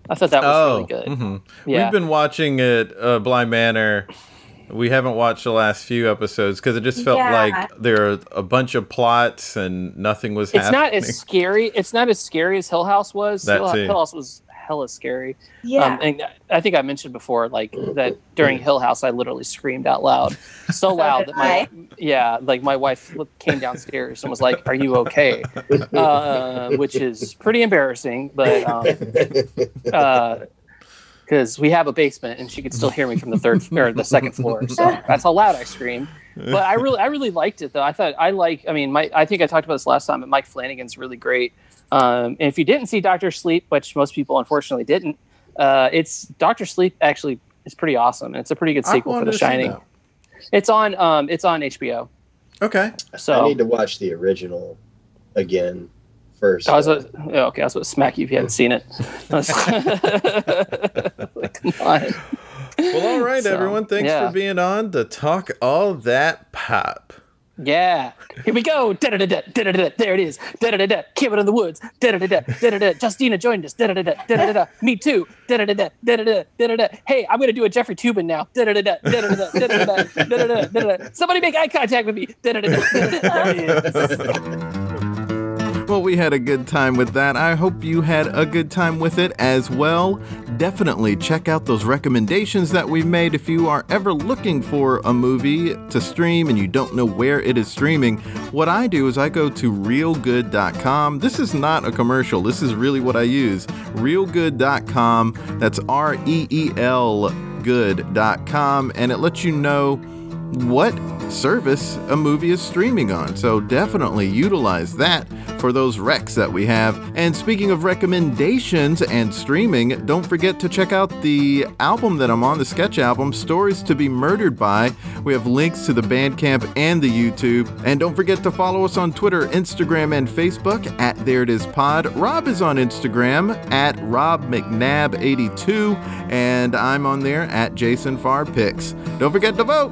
I thought that was oh, really good. mhm. Yeah. We've been watching it, uh, Bly Manor. We haven't watched the last few episodes because it just felt Yeah. like there are a bunch of plots and nothing was it's happening. not as scary. It's not as scary as Hill House was. That Hill, too. Hill House was hella scary. Yeah. Um, and I think I mentioned before, like that during Hill House, I literally screamed out loud, so loud that my yeah, like my wife came downstairs and was like, "Are you okay?" Uh, which is pretty embarrassing, but um, because we have a basement and she could still hear me from the third or the second floor, so that's how loud I screamed. But I really, I really liked it though. I thought I like. I mean, my I think I talked about this last time, but Mike Flanagan's really great. Um, and if you didn't see Doctor Sleep, which most people unfortunately didn't, uh, it's Doctor Sleep actually is pretty awesome, and it's a pretty good sequel for The Shining. It's on, um, it's on HBO. Okay. So I need to watch the original again first. I was, uh, yeah, okay, I was going to smack you if you hadn't seen it. Come on. Well, all right, So, everyone. Thanks yeah. for being on to talk all that pop. Yeah. Here we go. Da-da-da-da, da-da-da-da. There it is. Da-da-da-da. Cabin in the woods. Da-da-da-da, da-da-da. Justina joined us. Da-da-da-da, da-da-da-da. Me too. Da-da-da-da, da-da-da, da-da-da. Hey, I'm going to do a Jeffrey Toobin now. Da-da-da-da, da-da-da-da, da-da-da-da, da-da-da, da-da-da. Somebody make eye contact with me. Da-da-da-da, da-da-da. Well, we had a good time with that. I hope you had a good time with it as well. Definitely check out those recommendations that we've made if you are ever looking for a movie to stream and you don't know where it is streaming. What I do is I go to reelgood.com. This is not a commercial, this is really what I use. Reelgood.com. That's R E E L good.com, and it lets you know what service a movie is streaming on. So definitely utilize that for those recs that we have. And speaking of recommendations and streaming, don't forget to check out the album that I'm on, the sketch album, Stories to Be Murdered By. We have links to the Bandcamp and the YouTube. And don't forget to follow us on Twitter, Instagram, and Facebook at There It Is Pod. Rob is on Instagram at Rob McNab82, and I'm on there at Jason Farr Picks. Don't forget to vote.